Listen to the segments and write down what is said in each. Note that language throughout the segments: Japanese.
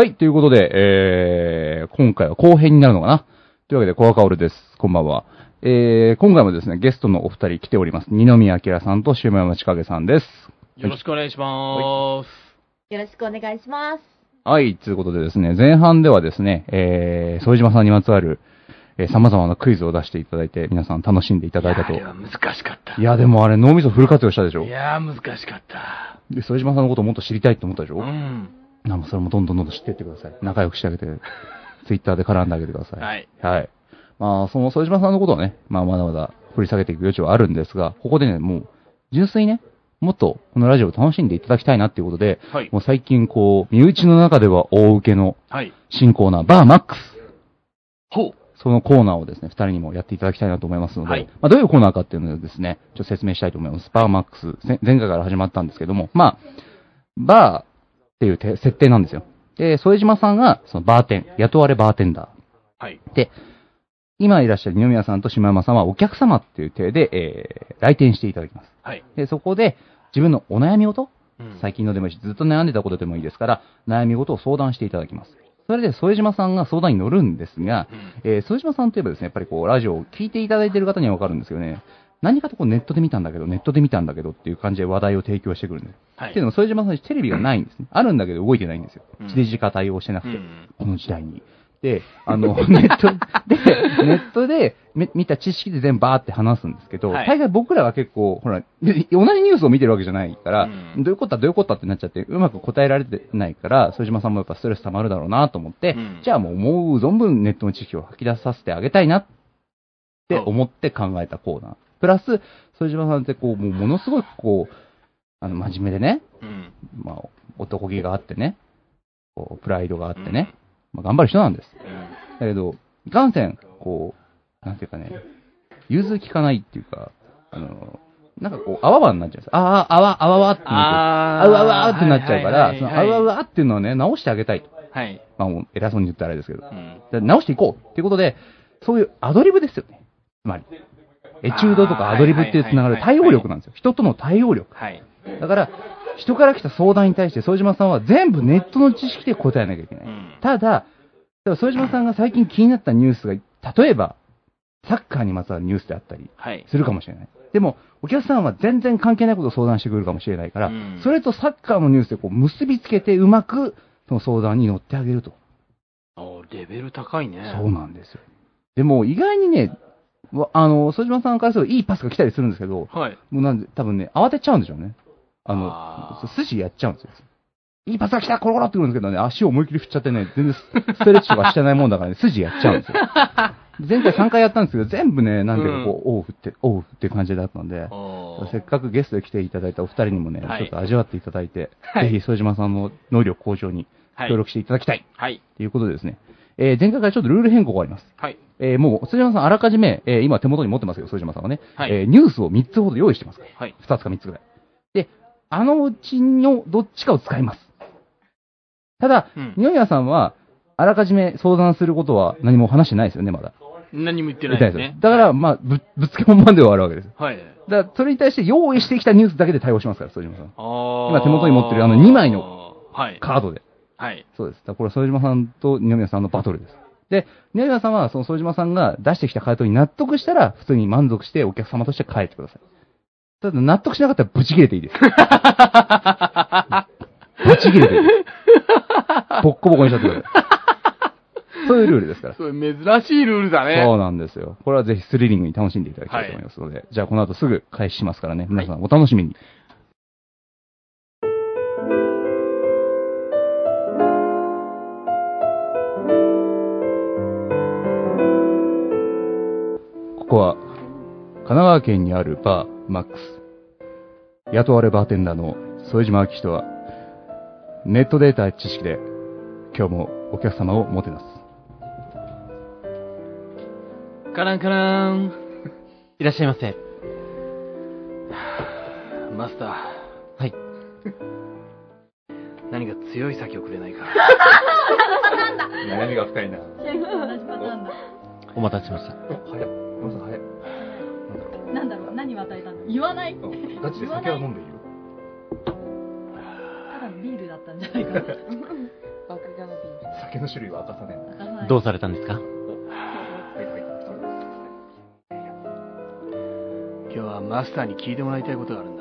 はい、ということで、えー、今回は後編になるのかな？というわけで、コアカオルです。こんばんは。えー、今回もですね、ゲストのお二人来ております。二宮明さんと下山千景さんです。よろしくお願いします。よろしくお願いします。はい、ということでですね、前半ではですね、えー、副島さんにまつわる、えー、様々なクイズを出していただいて、皆さん楽しんでいただいたと。いや難しかった。いや、でもあれ脳みそフル活用したでしょ？いやー難しかった。で、副島さんのことをもっと知りたいって思ったでしょ、うん。なんかそれもどんどんどんどん知っていってください。仲良くしてあげて、ツイッターで絡んであげてください。はい。はい。まあ、その副島さんのことはね、まあ、まだまだ掘り下げていく余地はあるんですが、ここでね、もう、純粋にね、もっとこのラジオを楽しんでいただきたいなっていうことで、はい。もう最近こう、身内の中では大受けのはい。新コーナー、バーマックス。ほう。そのコーナーをですね、二人にもやっていただきたいなと思いますので、はいまあ、どういうコーナーかっていうのをですね、ちょっと説明したいと思います。バーマックス、せ前回から始まったんですけども、まあ、バーっていうて設定なんですよ。で、副島さんが、そのバーテン、雇われバーテンダー。はい。今いらっしゃる二宮さんと下山さんはお客様っていう体で、えー、来店していただきます。はい。で、そこで自分のお悩み事うん最近のでもいいし、ずっと悩んでたことでもいいですから、悩み事を相談していただきます。それで、副島さんが相談に乗るんですが、うんえー、副島さんといえばですね、やっぱりこう、ラジオを聞いていただいている方にはわかるんですけどね、何かとこうネットで見たんだけど、ネットで見たんだけどっていう感じで話題を提供してくるんです。はい。けど、副島さんテレビがないんですね。あるんだけど動いてないんですようん。地デジ化対応してなくて。うんこの時代に。で、あの、ネットで、ネットでめ見た知識で全部バーって話すんですけど、はい大概僕らは結構、ほら、で同じニュースを見てるわけじゃないから、うんどういうことだ、どういうことだってなっちゃって、うまく答えられてないから、副島さんもやっぱストレス溜まるだろうなと思って、うんじゃあもう思う存分ネットの知識を吐き出させてあげたいなって思って考えたコーナー。プラス、副島さんってこう、もうものすごくこう、あの、真面目でね、うん。まあ、男気があってね、こう、プライドがあってね、まあ、頑張る人なんです。だけど、いかんせん、こう、なんていうかね、融通きかないっていうか、あの、なんかこう、あわわになっちゃうんです。あわ、あわ、あわわってなっちゃう。ああうあうあうってなっちゃうから、はいそのあわあっていうのはね、直してあげたいと。はい。まあもう偉そうに言ったらあれですけど。うん。で直していこうっていうことで、そういうアドリブですよね。つまり。エチュードとかアドリブっていうつながる対応力なんですよ。人との対応力。はい。だから、人から来た相談に対して、副島さんは全部ネットの知識で答えなきゃいけない。うん。ただ、副島さんが最近気になったニュースが、例えば、サッカーにまつわるニュースであったりはい。するかもしれない。でも、お客さんは全然関係ないことを相談してくるかもしれないから、うんそれとサッカーのニュースでこう結びつけてうまく、その相談に乗ってあげると。おレベル高いね。そうなんですよ。でも、意外にね、わあの、副島さんからするといいパスが来たりするんですけど、はい。もうなんで、多分ね、慌てちゃうんでしょうね。あの、あー筋やっちゃうんですよ。いいパスが来たコロコロってくるんですけどね、足を思いっきり振っちゃってね、全然スストレッチとかしてないもんだからね、筋やっちゃうんですよ。前回3回やったんですけど、全部ね、なんていうかこう、オフって、オフって感じだったんで、せっかくゲストで来ていただいたお二人にもね、はいちょっと味わっていただいて、はいぜひ、副島さんの能力向上にはい。協力していただきたいはい。ということでですね、えー前回からちょっとルール変更があります。はい。えーもう、副島さんあらかじめ、えー今手元に持ってますけど、副島さんはね、はいえーニュースを3つほど用意してますから。はい。2つか3つぐらい。で、あのうちのどっちかを使います。ただ、うん二宮さんは、あらかじめ相談することは何も話してないですよね、まだ。何も言ってないですね。だから、まあ、ぶ、ぶつけ本番ではあるわけです。はい。だから、それに対して用意してきたニュースだけで対応しますから、副島さん。あー今手元に持ってるあの二枚の。はい。カードで。はい。そうです。だからこれ、副島さんと二宮さんのバトルです。で、二宮さんは、その副島さんが出してきた回答に納得したら、普通に満足してお客様として帰ってください。ただ、納得しなかったらブチ切れていいです。ブチ切れていいです。ボッコボコにしちゃってください。そういうルールですから。それ珍しいルールだね。そうなんですよ。これはぜひスリリングに楽しんでいただきたいと思いますので、じゃあこの後すぐ開始しますからね、皆さんお楽しみに。ここは、神奈川県にあるバー、マックス。雇われバーテンダーの副島明人は、ネットデータ知識で、今日もお客様をもてなす。カランカラン。いらっしゃいませ。マスター。はい。何か強い酒をくれないか。悩みが深いな。同じパターンだ。お待たせしました。早い。まず早い。なんだろう何を与えたの？言わない。ガチで酒は飲んでいいよ。ただビールだったんじゃないかな。ビール。酒の種類は明かさねえな。どうされたんですか？今日はマスターに聞いてもらいたいことがあるんだ。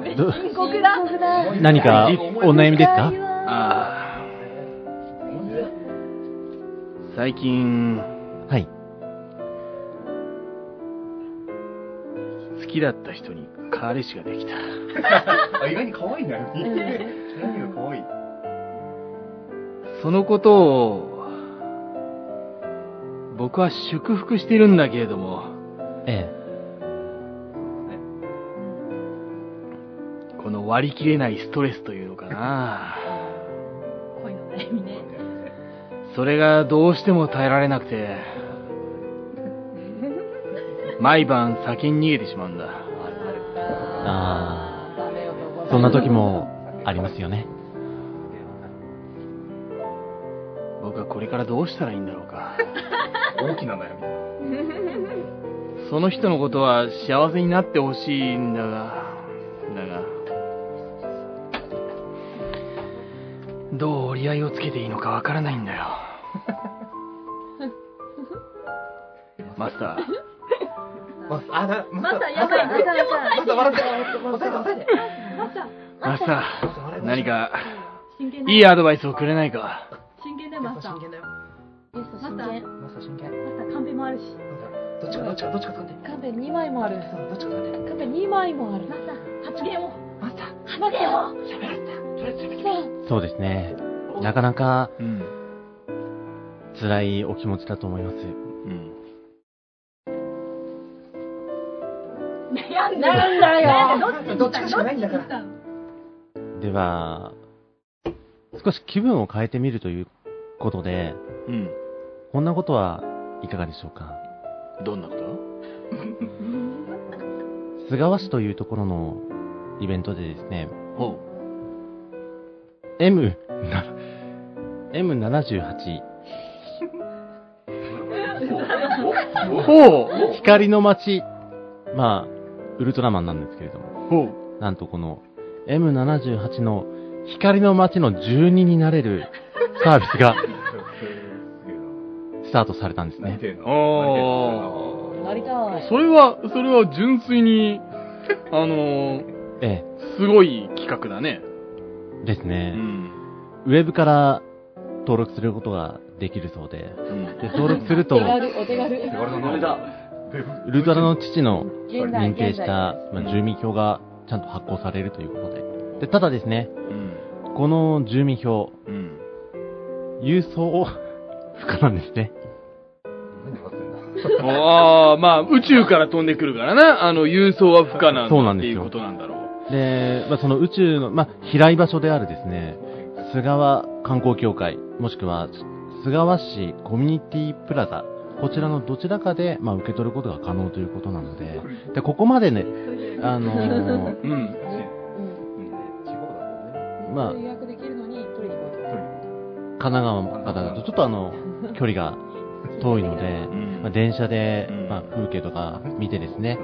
深刻だ。何かお悩みですか？ああ。最近、はい。好きだった人に彼氏ができた。あ、意外に可愛いな、何が可愛い？そのことを、僕は祝福しているんだけれども、えこ割り切れないストレスというのかな。恋の悩みね。それがどうしても耐えられなくて、毎晩先に逃げてしまうんだ。ああ、そんな時もありますよね。僕はこれからどうしたらいいんだろうか。大きな悩み。その人のことは幸せになってほしいんだが、だが、どう折り合いをつけていいのかわからないんだよ。マスター、あ、だ、マサ、やばい。マサ、また笑って、抑えて、抑えて。マスター、何か真剣だいいアドバイスをくれないか。真剣だよ、マサ。マ真剣だよ。サ、マサ、まさ真剣。カンペもあるし。どっちか、どっちか、どっちか使って。カンペ2枚もある。どっちか使って。カンペ2枚もある。マサ、発言を。また、発言を。喋らせそうですね。なかなかうん。辛いお気持ちだと思います。うん。悩んでなんだよよどっちかしかないんだからでは、少し気分を変えてみるということで、うん。こんなことはいかがでしょうか？どんなこと？菅川市というところのイベントでですね、ほ M、な M78、う。ほう。光の街、まあ、ウルトラマンなんですけれども、ほう。なんとこの M78 の光の街の住人になれるサービスが スタートされたんですね。あなりたい。それは、それは純粋に、あのー、えすごい企画だね。え、ですうね、ん。ウェブから登録することができるそうで、うんで登録すると、お手軽、お手軽。ウルトラの父の認定した、まあ、住民票がちゃんと発行されるということで。で、ただですね、うん。この住民票、うん。郵送不可なんですね。ああ、まあ、宇宙から飛んでくるからな。あの、郵送は不可なんそうなんですよっていうことなんだろう。で、まあ、その宇宙の、まあ、飛来場所であるですね、菅川観光協会、もしくは菅川市コミュニティプラザ、こちらのどちらかで、まあ、受け取ることが可能ということなので、で、ここまでね、あのーうん。まあ。神奈川の方だとちょっとあの、距離が遠いので、まあ、電車で、まあ、風景とか見てですね、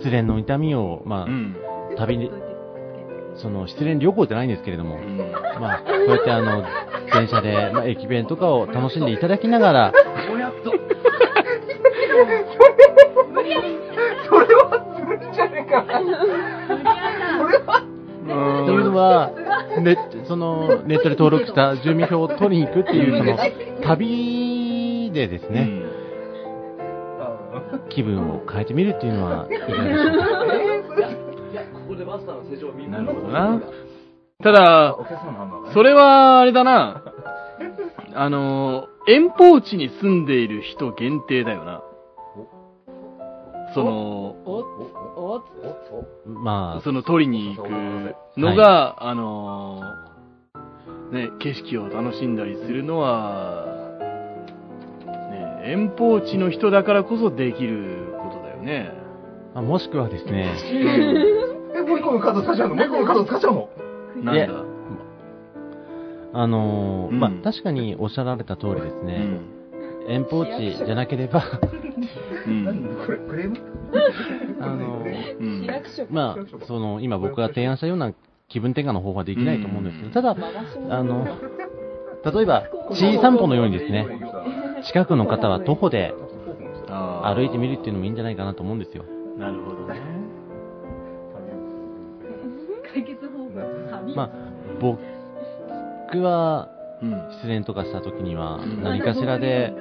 失恋の痛みを、まうん。あ、旅に、その失恋旅行じゃないんですけれども、うんまあ、こうやってあの、電車で、まあ、駅弁とかを楽しんでいただきながら、というのは、ね、その、ネットで登録した住民票を取りに行くっていう、その、旅でですね、気分を変えてみるっていうのは、いかがでしょうか？なるほどな。ただ、それは、あれだな。あの、遠方地に住んでいる人限定だよな。その、おおまあ、その取りに行くのが、あの、ね、景色を楽しんだりするのは、ね、遠方地の人だからこそできることだよね。まあもしくはですね、え、もう一個のカード使っちゃうのもう一個のカード使っちゃうのなんだ？あのーうん。まあ、確かにおっしゃられた通りですね、うん。遠方地じゃなければ、うん。これ、クレーム？あのーまあ、その、今僕が提案したような気分転換の方法はできないと思うんですけど、ただ、あの、例えば、小散歩のようにですね、近くの方は徒歩で歩いてみるっていうのもいいんじゃないかなと思うんですよ。なるほどね。解決方法。旅まあ、僕は、うん。失恋とかした時にはうん、何かしらで。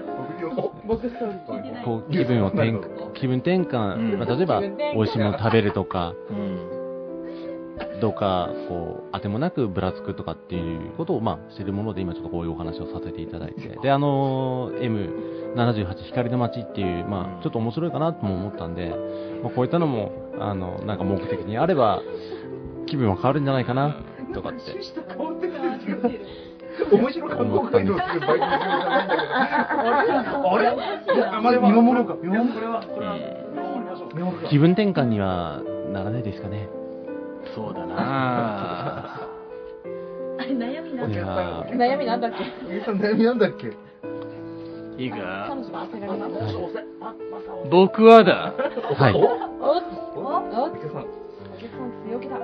こう、気分を転、気分転換、うんまあ、例えば、美味しいもの食べるとか、うん。どうか、こう、あてもなくぶらつくとかっていうことを、まあ、してるもので、今ちょっとこういうお話をさせていただいて。で、あの、M78 光の街っていう、まあ、ちょっと面白いかなとも思ったんで、まあ、こういったのも、あの、なんか目的にあれば、気分は変わるんじゃないかな、とかって。面白観光ガイドをするバイトの仕事じゃないんだけど。あれ？あれ？見守ろうか。見守ろうこれは。見守ろうか。気分転換にはならないですかね。そうだな あれ悩みなんいだ。やー悩みなんだっけ？悩みなんだっけ？いいか？僕はだ。はい。お？っお？お？っお？客さん。お客さん強気だ。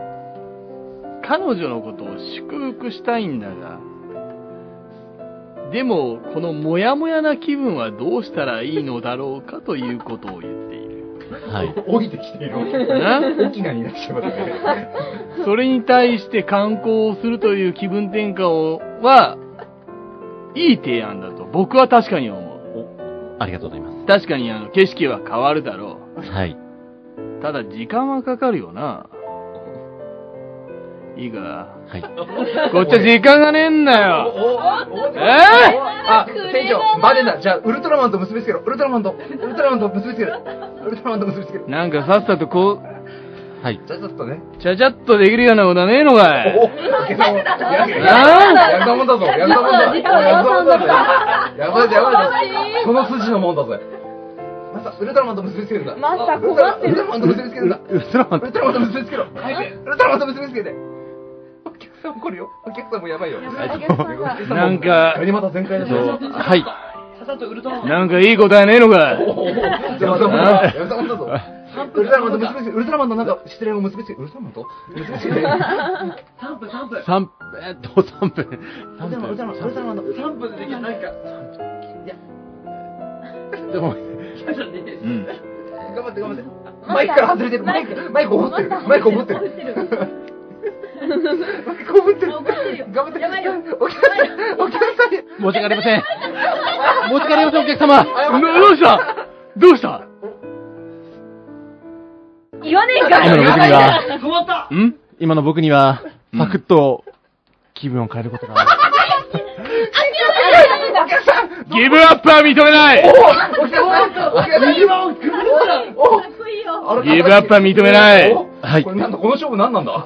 彼女のことを祝福したいんだが、でも、このモヤモヤな気分はどうしたらいいのだろうかということを言っている。はい。降りてきているわけな？沖縄になっちゃいましたね。それに対して観光をするという気分転換をは、いい提案だと僕は確かに思う。ありがとうございます。確かにあの景色は変わるだろはい。う。ただ時間はかかるよな。いいか。はい。こっちは時間がねえんだよ。えーあ、店長、バデンだ。じゃあ、ウルトラマンと結びつけろ。ウルトラマンと、ウルトラマンと結びつける。ウルトラマンと結びつける。なんかさっさとこはい。じゃあ、ちょっとね。う、ちゃちゃっとできるようなことはねえのかい。お、お客さんも、やあやったもんだぞ。やったもんだ。やったもんだぞ。やばいぞ、やばいぞ。その筋のもんだぜ。マスター、ウルトラマンと結びつけるんだ。マスターウルトラ困ってるウルトラマンと結びつけるんだ。ウルトラマンウルトラマンと結びつけろ。ウルトラマンと結びつけて。お客さんも来るよ。お客さんもやばいよ。なんかやりまた全開だぞ。はい。なんかいい答えねえのかい？じゃあ、やっただぞ。ウルトラマンと結びつけて、ウルトラマンとなんか失恋を結びつけて、ウルトラマンと？結びつけて。3分、えっと、3分。3ウルトラマン、ウルトラマン、ウルトラマンの3分でできる、なんか。分。でも、うん。頑張って頑張って。マイクから外れてる。マイク、マイクおぶってる。マイクおぶってる。マイクおぶってる。頑張って。やばいよ。お客さん、お客さんに。申し訳ありません。申し訳ありません、お客様。どどうした？どうした？言わねえか。今の僕には、ん？今の僕には、うんサクッと気分を変えることが。ギブアップは認めないギブアップは認めない。おはいこれなんだ、この勝負何なんだ？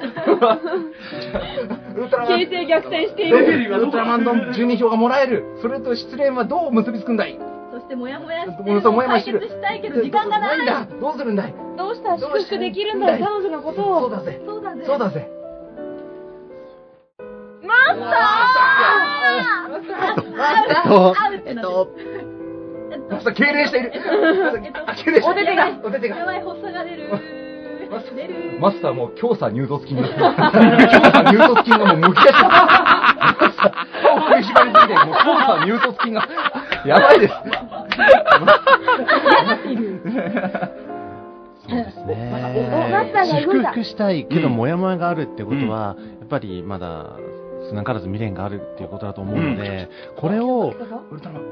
ウルトラマン。形勢逆転していウる。ルトラマンの12票がもらえる。それと失恋はどう結びつくんだい？そしてもやもやして解決したいけど時間がない。んだ。どうするんだい？どうした？ら祝福できるんだよ、彼女のことを。そうだぜ。そうだね。そうだぜ。マスターとアウトなんと、えっとマスター、敬礼している。あ敬礼している。お手手がお手手が。やばい、発作が出る。マスターもう強さ入突筋です。強さ入突筋がもうむき出し。歯を食いしばりすぎて、もう強さ入突筋が。やばいです。そうですね祝福したいけど、うんモヤモヤがあるってことは、やっぱりまだ少なからず未練があるっていうことだと思うので、これを、ウルトラマン。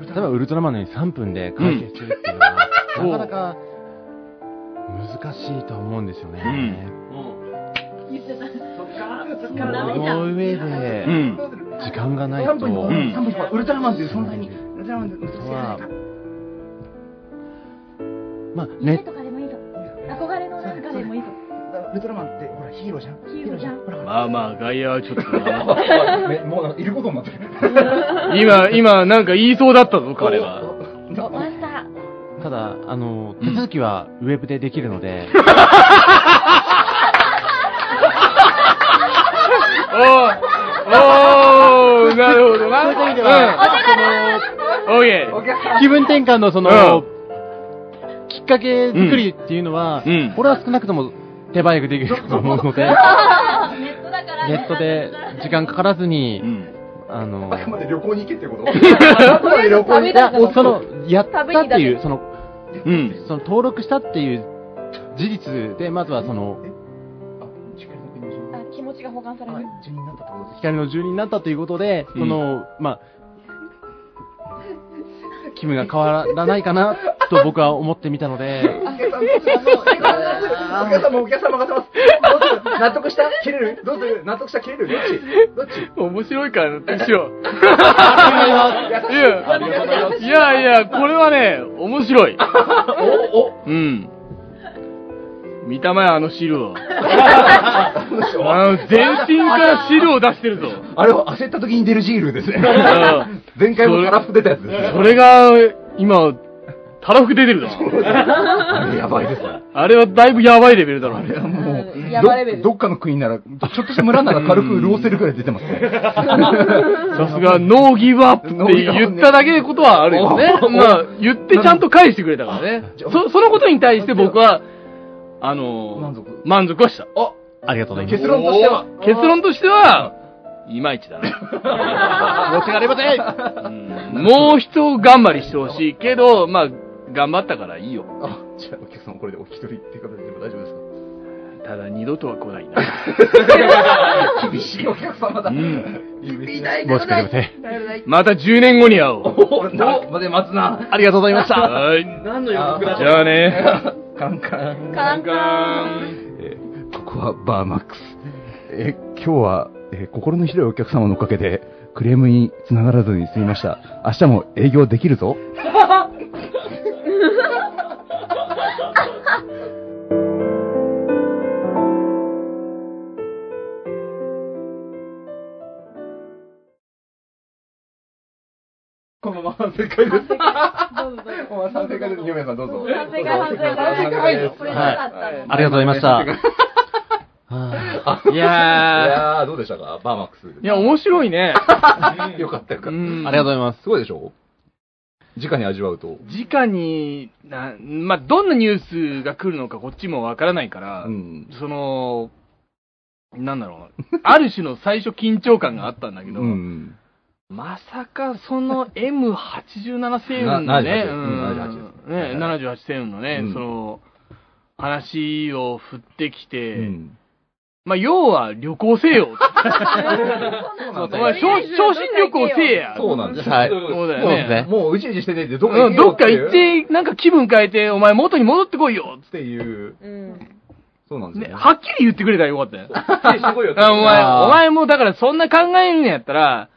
例えばウルトラマンのように3分で解決するっていうのは、うんなかなか難しいとは思うんですよね。言ってた。そダメじゃん。の上で、うん。時間がないと、3分に、ん3分にウルトラマンという存在に、ウルトラマン。まあ、夢ね、とかでもいいぞ。憧れのなんかでもいいぞ。ウルトラマンって、ほら、ヒーローじゃん。ヒーローじゃんほら、ほら。まあまあ、外野はちょっとな。めもうなんかいることになってる。今、今、なんか言いそうだったぞ、彼は。ただ、あの、手続きはウェブでできるので、おい、おー、なるほどな。そういう意味では、うん。オーケー。気分転換のその、きっかけ作りっていうのは、うん。これは少なくとも手早くできると思うので、ネットだから。ねネットで時間かからずに、うん。あの、あくまで旅行に行けってこと？の、うん。その登録したっていう事実で、まずはその、あ気持ちが保管される。光の住人になったということで、うんその、まあ、気分が変わらないかなと僕は思ってみたので、お客様、お客様が。どう納得した切れるどうする納得した？切れる？どっちどっち面白いから納得しよう。ありがとうございます。いや、いやいや、これはね、面白い。お、お、うん。見たまえ、あの汁を。あの、全身から汁を出してるぞ。あれは焦った時に出るジールですね。ん前回もカラフ出たやつですね。それが、今、たらふく出てるぞ。あれやばいです。あれはだいぶやばいレベルだろ。もう、やばいレベルどどっかの国なら、ちょっとした村なら軽く潤せるくらい出てますね。さすが、ノーギブアップって言っただけでことはあるよね。おまあ、言ってちゃんと返してくれたからね。そ、そのことに対して僕は、あのー満足満足はした。あ、ありがとうございます。結論としては、結論としては、いまいちだな。申し訳ありません。うんもう一頑張りしてほしいけど、まあ、頑張ったからいいよ。あ、じゃあお客様これでお引き取りっていう形でも大丈夫ですか？ただ二度とは来ないな。厳しいお客様だ。うんいない申し訳ありません。また10年後に会おう。おなまで待つな。ありがとうございました。はい。何の予告だじゃあね。カンカン。カンカン。えーここはバーマックス。えー今日は、えー心の広いお客様のおかげで、クレームに繋がらずに済みました。明日も営業できるぞ。このまま反省会です。どうぞ反省会です。ゆめさんどうぞ。反省会反省会反省会ですこれ良かったの。ありがとうございました。はあいいややー、どうでしたか？バーマックス。ー。いや、面白いね。よかったよかった。うんありがとうございます。すごいでしょ？直に味わうと。直に、な、まあ、どんなニュースが来るのかこっちもわからないから、うん。その、なんだろう、ある種の最初緊張感があったんだけど、うん。まさかその M87 星雲のなね、78うんですね、はい78星雲のね、うんその、話を振ってきて、うん。まあ、要は旅行せよ。そうお前、昇昇進旅行せえや。そうなんです。はいそうだよね。もううじうじしてねえで、どっかうん、どっか行っってて、なんか気分変えて、お前元に戻ってこいよ。ていう。うん。そうなんですよ、ね、はっきり言ってくれたらよかったよ。してこいよ あお前、お前もだからそんな考えるんやったら、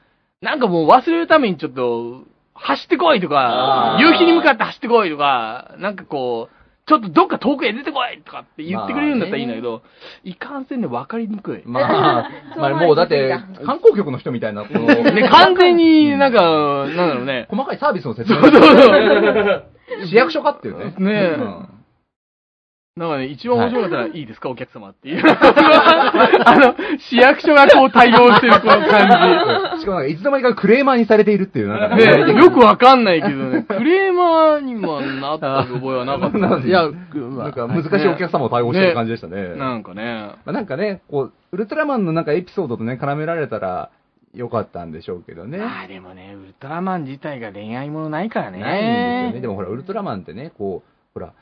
なんかもう忘れるためにちょっと、走ってこいとか夕日に向かって走ってこいとか、なんかこう、ちょっとどっか遠くへ出てこいとかって言ってくれるんだったらいいんだけど、いかんせんで分かりにくい。まあ、まあ、もうだって、観光局の人みたいな、この、ね、完全になんか、なんだろうね。細かいサービスの説明。そうそうそう。市役所かっていうね。ねえうんなんかね、一番面白かったら、いいですか、お客様っていう。あの、市役所がこう対応してるこの感 しかもなんかいつの間にかクレーマーにされているっていう、なんかじ。ね、よくわかんないけどね、クレーマーにもなった覚えはなかった。なんでいや、なんか難しいお客様を対応してる感じでしたね。なんかね。まあ、なんかね、こう、ウルトラマンのなんかエピソードとね、絡められたらよかったんでしょうけどね。ああ、でもね、ウルトラマン自体が恋愛ものないからね。ないんですよね。でもほら、ウルトラマンってね、こう、ほら、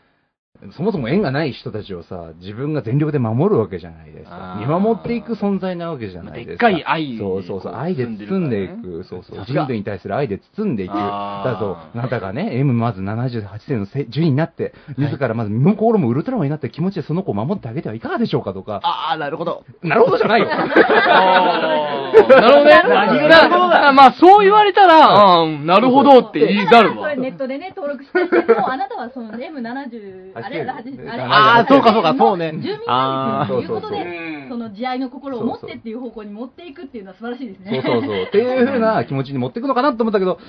そもそも縁がない人たちをさ、自分が全力で守るわけじゃないですか見守っていく存在なわけじゃないですか。でっかい愛そうそうそう、愛で包んでいく。そうそう。人類に対する愛で包んでいく。だと、あなたがね、M まず78世のせ順位になって、自らまず身も心もウルトラマンになって気持ちでその子を守ってあげてはいかがでしょうかとか。ああ、なるほど。なるほどじゃないよ。なるほどね。なるほどだ。まあ、そう言われたら、うん、なるほどって言いなるわ。ネットでね、登録してても、あなたはその M70、あれ、80あれ、あーそうかそうかそうね住民なんですよ。あーということそうそうでそう、その慈愛の心を持ってっていう方向に持っていくっていうのは素晴らしいですね。そうそうそう。っていう風な気持ちに持っていくのかなと思ったけど、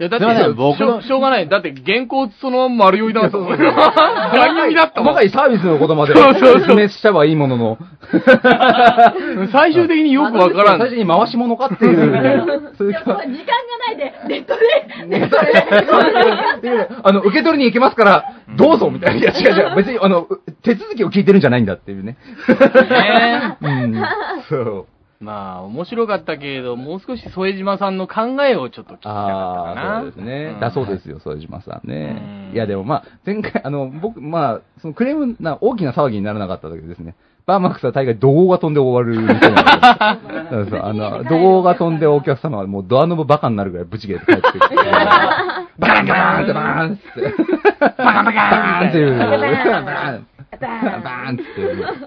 いや、だってすいません僕のしょ、しょうがない。だって原稿そのまま丸酔いだったもん。ガン読みだったもん細か。いサービスのことまでそうそうそう説明したはいいものの。最終的によくわからん。最初に回し物かっていう。そういういや、もう時間がないで、ネットで。あの、受け取りに行けますから、どうぞみたいな。いや、違う違う。別に、あの、手続きを聞いてるんじゃないんだっていうね。ね うん。そう。まあ、面白かったけれど、もう少し副島さんの考えをちょっと聞きたかったかあな。あ、そうですねう。んだそうですよ、副島さんねう。んいや、でもまあ、前回、あの、僕、まあ、そのクレームな、大きな騒ぎにならなかっただけどですね。バーマックスは大概怒号が飛んで終わるみたいな。あの、怒号が飛んでお客様はもうドアノブバカになるぐらいブチ切れて帰ってきて。バカンバーンってバーンって。バカンバカーンっていう。バーン バーンって。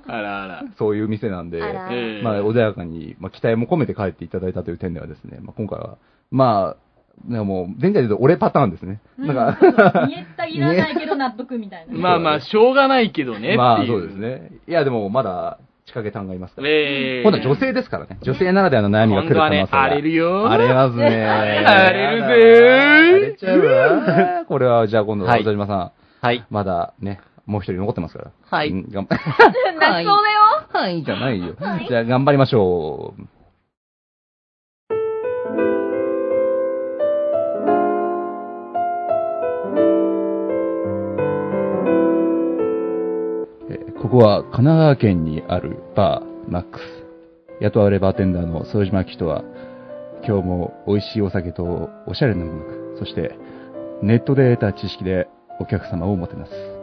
あらあら。そういう店なんで。まあ、穏やかに、まあ、期待も込めて帰っていただいたという点ではですね、まあ、今回は、まあ、でも、前回で言うと俺パターンですね。うんなんか、見えたぎらないけど納得みたいな。まあまあ、しょうがないけどね。まあ、そうです。ね。いや、でも、まだ、仕掛けたんがいますから。ええ今度は女性ですからね。女性ならではの悩みが来る可能性が。荒れるよ。荒れますね。荒れるぜ荒れちゃうわ。これは、じゃあ今度は、はい小島さん、はい。まだね、もう一人残ってますから。はいうん頑張泣きそうだよ。はい、じゃないよ。じゃあ頑張りましょう。えーここは神奈川県にあるバー、マックス。雇われバーテンダーの副島明人は、今日も美味しいお酒とおしゃれな音楽、そしてネットで得た知識でお客様をもてなす。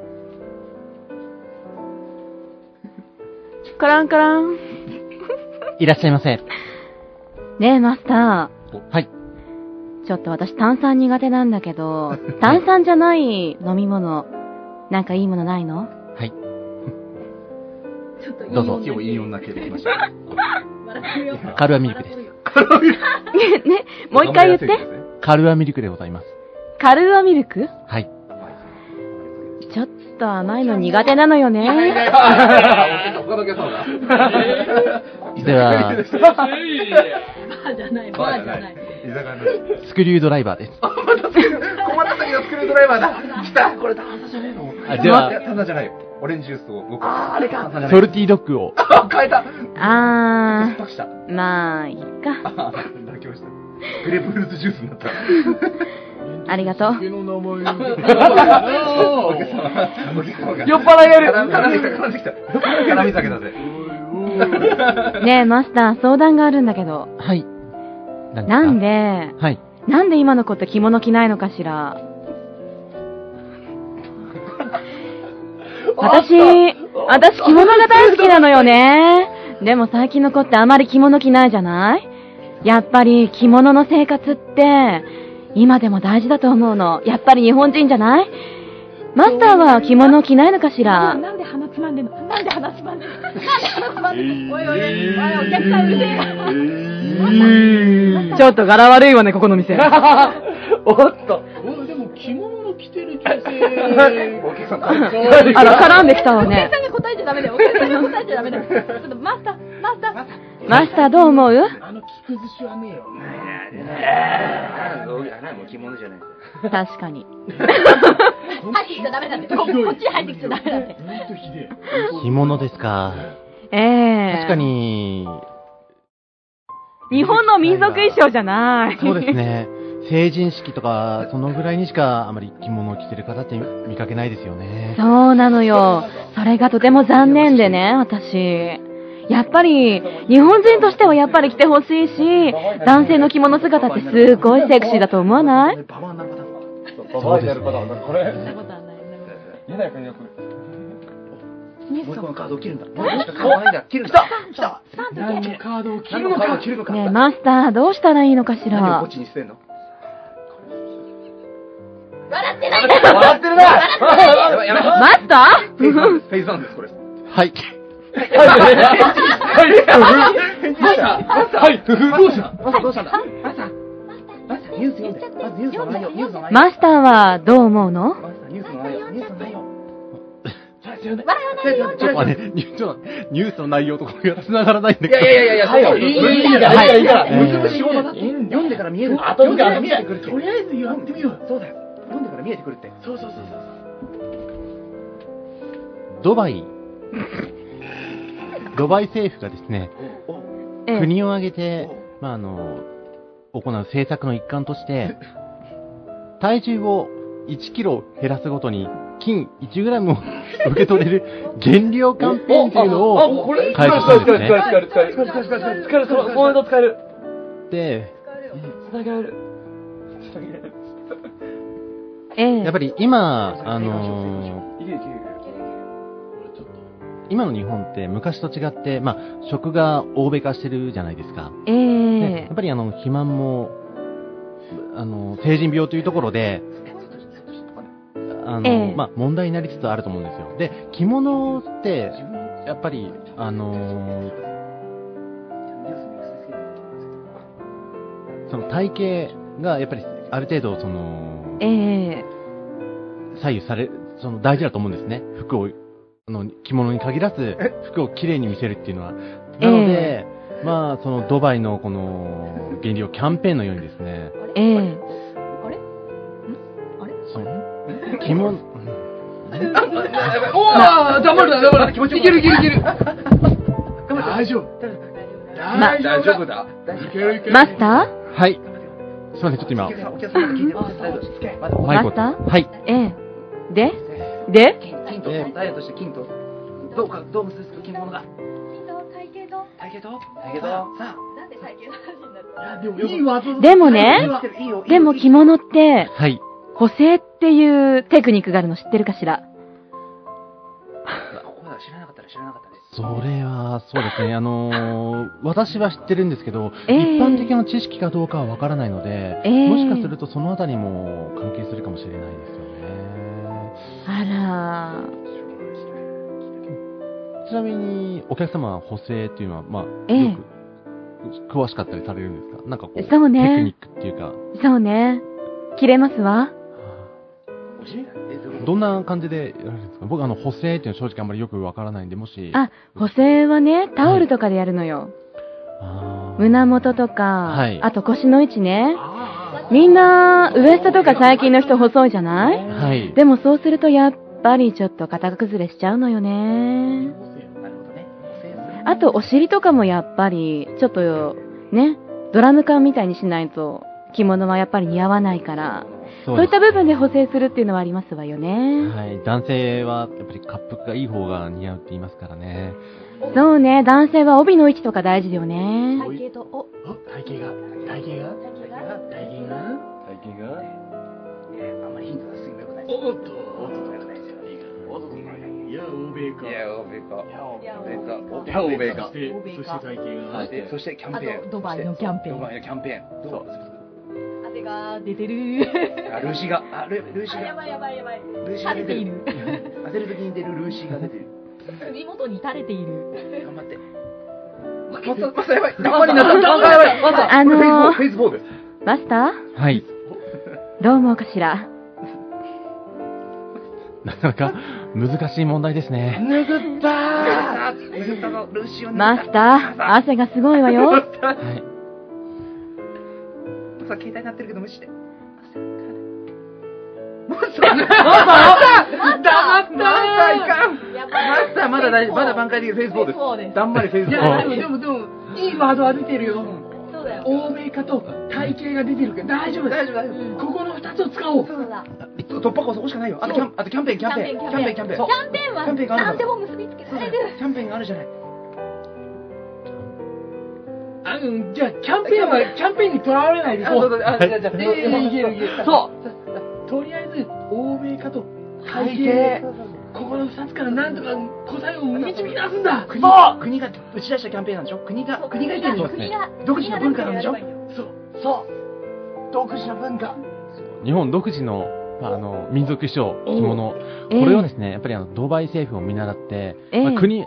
カランカラン。いらっしゃいませ。ねえ、マスタはい。ー。ちょっと私炭酸苦手なんだけど、炭酸じゃない飲み物、なんかいいものないの？はい。ちょっといいどうぞ女今日いい女系で来ました。笑ってみようカルアミルクです。ね、もう一回言って。カルアミルクでございます。カルーアミルク？はい。ちょっと甘いの苦手なのよね。では、バーじゃない、バーじゃない。スクリュードライバーです。小紫のスクリュードライバーだ来たこれ炭酸じゃねえのあでは炭酸じゃないよ。オレンジジュースを僕あー、あれか炭酸じゃないソルティドッグを。あ、変えたあ出した。ー、まあ、いいか。グレープフルーツジュースになった。ありがとう。酔っ払いがいる絡んできた、絡んできた。絡み酒だぜ。ねえ、マスター、相談があるんだけど。はい。なんで、はい。なんで今の子って着物着ないのかしら？私、私着物が大好きなのよね。でも最近の子ってあまり着物着ないじゃない？やっぱり着物の生活って、今でも大事だと思うの。やっぱり日本人じゃない？マスターは着物着ないのかしら？なんで鼻つまんでんの？なんで鼻つまんでんの？なんで鼻つまんでんの？おいおいおい、お客さんうるせえな。ちょっと柄悪いわね、ここの店。おっと。でも着物の着てる女性。お客さん、あら、絡んできたわお客ねさ。んが答えちゃダメだよ。お客さんが答えちゃダメだよ。ちょっとマスター、マスター。マスターどう思う？あの着崩しはねえよ。もう着物じゃない。確かに。入ってきちゃダメだって。ここっちに入ってきちゃダメだって。着物ですか。ええ確か。に、日本の民族衣装じゃない。そうですね。成人式とか、そのぐらいにしかあまり着物を着てる方って見かけないですよね。そうなのよ。それがとても残念でね、私。やっぱり、日本人としてはやっぱり着てほしいし、男性の着物姿ってすごいセクシーだと思わない？そうですね。そんなことはないよね。もう一個のカードを切るんだ。もう一個のカードないんだ。切るんだ。来た何のカードを切何のるのか。カードを切るのか。ねえ、マスター、どうしたらいいのかしら？何をこっ。ちに捨てんの？笑ってないマスタフェイスワンーです。フェイスはい。はい、どうしたマスターどうしたんだマスターマスターニュース読んで。まずニュースの内容、ニュースの内容。マスターはどう思うのマスターニュースの内容、ニュースの内容。違うね。笑わないでよ違うちょっと待って、ニューちょっとニュースの内容とこれが繋がらないんだいけど。やいやいやいや、はいいいいいいいから、いいから、いいから。はいむずむ仕事だって。読んでから見える。後見て読んでから見えてくるって。とりあえずやってみよう。そうだよ。読んでから見えてくるって。そうそうそうそう。ドバイ、ドバイ政府がですね、国を挙げて、まあ、あの、行う政策の一環として、体重を1キロ減らすごとに、金1グラムを受け取れる減量キャンペーンというのを開始したんですね。使える、使える、使える、使える、使える、使える、使える、使える。で、つなげられる。使える、使える。やっぱり今、あのー今の日本って昔と違って、まあ、食が欧米化してるじゃないですか。えでえやっぱりあの、肥満も、あの、成人病というところで、あの、ええまあ、問題になりつつあると思うんですよ。で、着物って、やっぱり、あのその体型が、やっぱり、ある程度、その、ええ左右され、その大事だと思うんですね。服を、あの、着物に限らず、服をきれいに見せるっていうのは。なので、まあ、そのドバイのこの、減量キャンペーンのようにですね、ええ。あれ？その着物、おー、黙るな、黙るな、気持ちいけるいけるいける。大丈夫。ま大大丈夫だ。いけるいける。マスタはい。すいません、ちょっと今。マスター？はい。ー？ええ。で？で？金、金と、ダイエットして金と、どうか、どう結びつく着物が。体型と？体型と？体型と？さなんで体型の話になるいや、でもいい技でもねでも着物って、はい。補正っていうテクニックがあるの知ってるかしら？知らなかったら知らなかったです。それは、そうですね、あのー 私は知ってるんですけど、ええ。一般的な知識かどうかはわからないので、ええ。もしかするとそのあたりも関係するかもしれないですあちなみに、お客様は補正っていうのは、まあ、ええ。よく詳しかったりされるんですか？なんかこう、そうね。テクニックっていうか、ら、そうね。着れますわ。どんな感じでやられるんですか？僕、あの、補正っていうのは正直あんまりよくわからないんで、もし、あ、補正はね、タオルとかでやるのよ。あー。胸元とか、はい。あと腰の位置ね。あみんな、ウエストとか最近の人細いじゃない？はい。でもそうするとやっぱりちょっと型崩れしちゃうのよね。あとお尻とかもやっぱり、ちょっと、ね、ドラム缶みたいにしないと着物はやっぱり似合わないから、そそういった部分で補正するっていうのはありますわよね。はい。男性は、やっぱり滑腹がいい方が似合うって言いますからね。そうね、男性は帯の位置とか大事だよね。体型と、お、あ体型が体型が？体型が？体型が？体型があんまりヒント出しすぎもよくないおっとおっとよくないですよ。おっといや欧米かいや、欧米か。いや欧米か。そし。てそして体型がでそしてキャンペーン。あとドバイのキャンペーンドバイのキャンペーン。そう。汗が出てる。あ、ルーシーが、あ、ルルーシーが、あやばいやばいやばい。ルーシーが出ている。当てる時に出るルーシーが出てる。首元に垂れている。頑張って。マサ、マサやばい。頑張りなさい。マサやばい。マサ。あのーフェイス4です。マスター？はい。どう思うかしら？なかなか難しい問題ですね。拭ったーマスター、汗がすごいわよ。はい。マサ、携帯鳴ってるけど無視して。マスターマサいかんやばい。マスターまだ大丈夫。まだ挽回できるフェイス4です。そうです。だんまりフェイスいや4。でもでもでもいいワードは出てるよそうだよ。欧米化と体型が出てるから大丈夫だ大丈夫、ここの二つを使おうそうだ。夫。突破口そこしかないよ。あとキャン、あとキャンペーン、キャンペーン。キャンペーン、キャンペーン。キャンペーンはキャンペーンがある何でも結びつけられる。キャンペーンがあるじゃない？あのじゃあキャンペーンはキャンペーンにとらわれないであ、そうそう、あ、じゃあ、じゃあ、ええいけるいけるそう。とりあえず欧米化と体型ここの二つからなんとか答えを導き出すんだ。国が、国が打ち出したキャンペーンなんでしょ？国が、国が言ってるんでしょ国が、独自の文化なんでしょ？そう。そう。独自の文化。日本独自の、まあ、あの、民族衣装、着物、こえ。えれをですね、やっぱりあの、ドバイ政府を見習って、ええ。まあ国、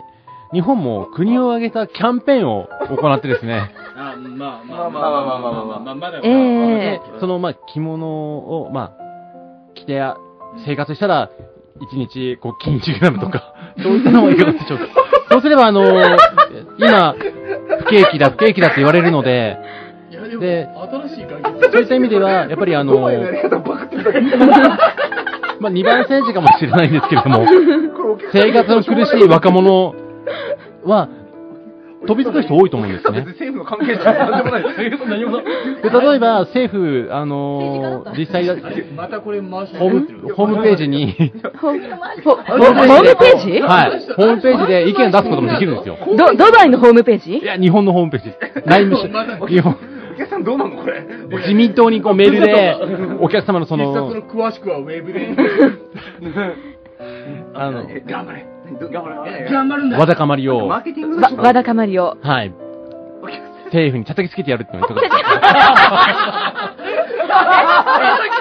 日本も国を挙げたキャンペーンを行ってですね、あまあまあまあまあまあまあまあまあ。まだええでその、まあ、着物を、まあ、着て、生活したら、1日、こう、金1グラムとか、どういったのがいいかでしょうか。そうすれば、あの今、不景気だ、不景気だって言われるので、いや、でも、で新しいそういった意味では、やっぱりあのどういうやり方バカって言ったけどまあ、2番選手かもしれないんですけれども、生活の苦しい若者は、飛びつく人多いと思うんですね。政府の関係者なんでもない。何もない。で例えば、政府、あの実際だ、またこれ回してホーム、ホームページに、ホームページ？はい、ホームページで意見出すこともできるんですよ。ど、ドバイのホームページ？いや、日本のホームページです。内務省、日本、お客さんどうなのこれ？自民党にこうメールで、お客様のその詳しくはウェブで。あの、頑張れ。頑張れ。頑張るんだわだかまりを、はマーケティングのわ、人わだかまりを。い、政府に叩きつけてやるってのはいかがですか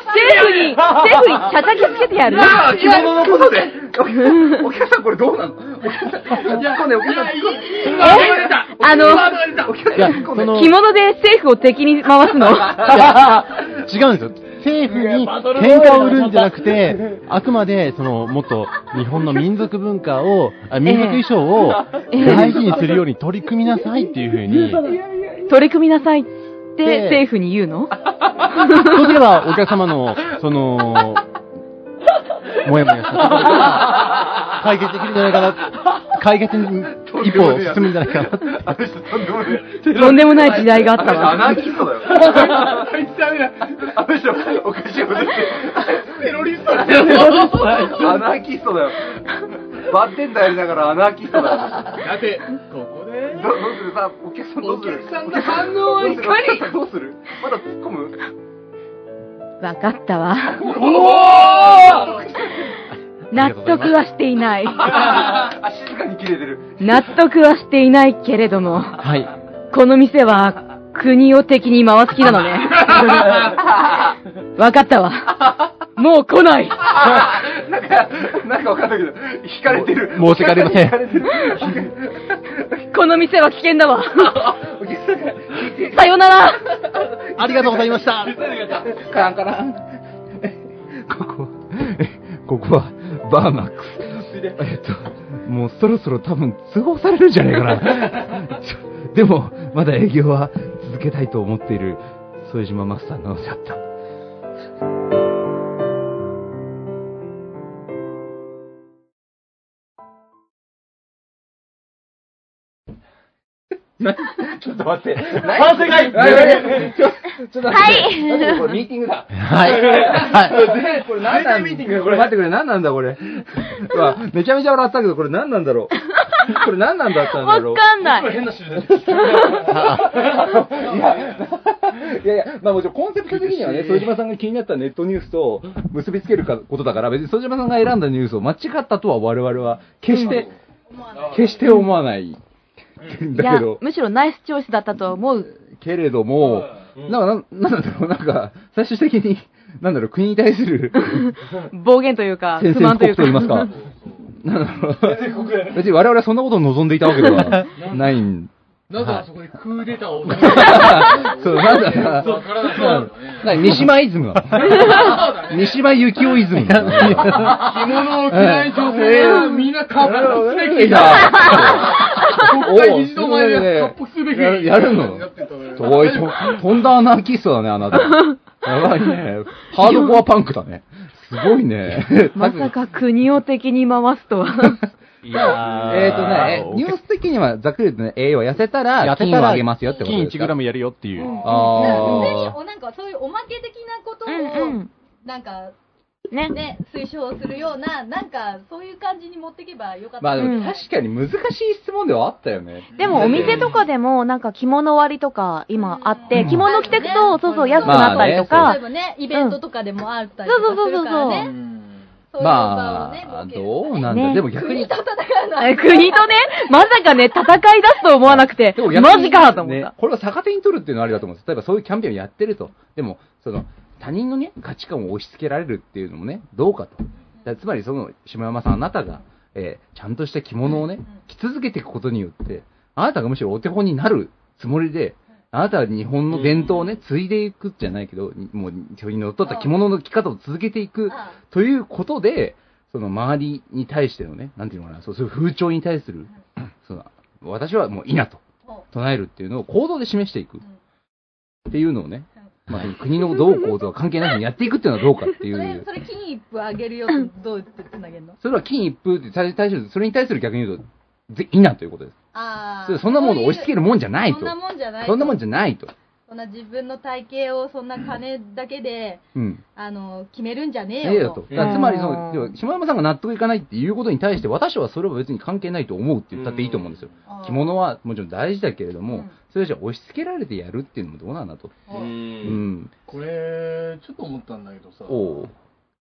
政府に、政府に叩きつけてやる。ああ、着物のことで。お客さんこれどうなの？お客さん。いや、ね、お客さん。あの、着物で政府を敵に回すの？違うんですよ。政府に喧嘩を売るんじゃなくて、あくまで、その、もっと日本の民族文化を、あ民族衣装をええ。大事にするように取り組みなさいっていうふうに、取り組みなさい。って政府に言うの？そうすればお客様の、その、もやもやした解決できるんじゃないかな、解決に一歩進むんじゃないかなとんでもない。時代があったアナわ。ーキストだよ。あいつダメだ。あの人、おかしいこと言って。テロリストだアナーキストだよ。バッテンダーやりながらアナーキストだよ。だって、ここでどどうするさ、お客さんどうするお客さんの反応はいかにどうするまだ突っ込むわかったわ。お納得はしていない。あ、静かに切れてる。納得はしていないけれども、はい。この店は国を敵に回す気なのね。わかったわ。もう来ない。なんか、なんかわかんないけど、引かれてる。申し訳ありません。この店は危険だわ。さよなら。ありがとうございました。カランカラン。ここ、えここは、バーマックス。えっと、もうそろそろ多分通報されるんじゃないかな。でも、まだ営業は続けたいと思っている、副島マスターなのであった。ちょっと待って。反省会ちょちょっと待って。はい。これミーティングだ？はい。はい。これ何なんミーティングこれ待ってくれ、何なんだこれ。めちゃめちゃ笑ったけど、これ何なんだろう？これ何なんだったんだわろう？かんない。変な種類いや、い やいや、まあもちろんコンセプト的にはね、副島さんが気になったネットニュースと結びつけるかことだから、別に副島さんが選んだニュースを間違ったとは我々は決して、決して思わない。いやだけど、、むしろナイスチョイスだったと思う。けれども、なんか、なんなんだろう、なんか、最終的に、なんだろう、国に対する 暴言というか、不満というか。言いますか。なんだろう。別に我々はそんなことを望んでいたわけでは ないんなぜあそこでクーデターを。そう、なんだな。そうな三島イズムは。三島由紀夫イズム。着物を着ない女性はみんなカップすべきだ。国会議事堂前でカップすべきややるの？やってたねおい、と、とんだアナーキストだね、あなた。やばいね。ハードコアパンクだね。すごいね。まさか国を敵に回すとは。いやえっとね、えニュース的にはざっくり言うとね、栄養痩せたら、やってたら金をあげますよってこと金1ですか？グラムやるよっていう。あおなんかそういうおまけ的なことを、うんうん。なんかね。ね、推奨するような、なんかそういう感じに持っていけばよかった。まあでうんも確かに難しい質問ではあったよね。でもお店とかでもなんか着物割りとか今あって、うん着物着てくと、そうそう安くなったりと例かえ、ばね、イベントとかでもあったりとかするからね。そういう場をまね、あ、設けるどうなんだ。ねでも逆に国と、戦う国とね、まさかね、戦い出すと思わなくて、マジかと思っねた。これを逆手に取るっていうのはありだと思うんです。例えばそういうキャンペーンをやってると。でも、その、他人のね、価値観を押し付けられるっていうのもね、どうかと。だつまりその、下山さん、あなたが、えーちゃんとした着物をね、着続けていくことによって、あなたがむしろお手本になるつもりで、あなたは日本の伝統をね、継いでいくじゃないけど、にもう、それにのっとった着物の着方を続けていくあということで、そその周りに対してのね、なんていうのかな、そうそういう風潮に対する、その私はもういいなと唱えるっていうのを行動で示していく。っていうのをね、まあ、国のどうこうとは関係ないのにやっていくっていうのはどうかってい それう、それ金一封あげるよどうやってつなげるの？それは金一封って対対する、それに対する逆に言うと、ぜいいなということです。あそれそんなものを押し付けるもんじゃないとそん。なもんじゃないそんなもんじゃないと。そんな自分の体型をそんな金だけで、うん。あの決めるんじゃねええよと。えよと。つまりそうんの、下山さんが納得いかないっていうことに対して、私はそれは別に関係ないと思うって言ったっていいと思うんですよ。着物はもちろん大事だけれども、うんそれじゃ押し付けられてやるっていうのもどうなんだと。ううんん。これ、ちょっと思ったんだけどさ。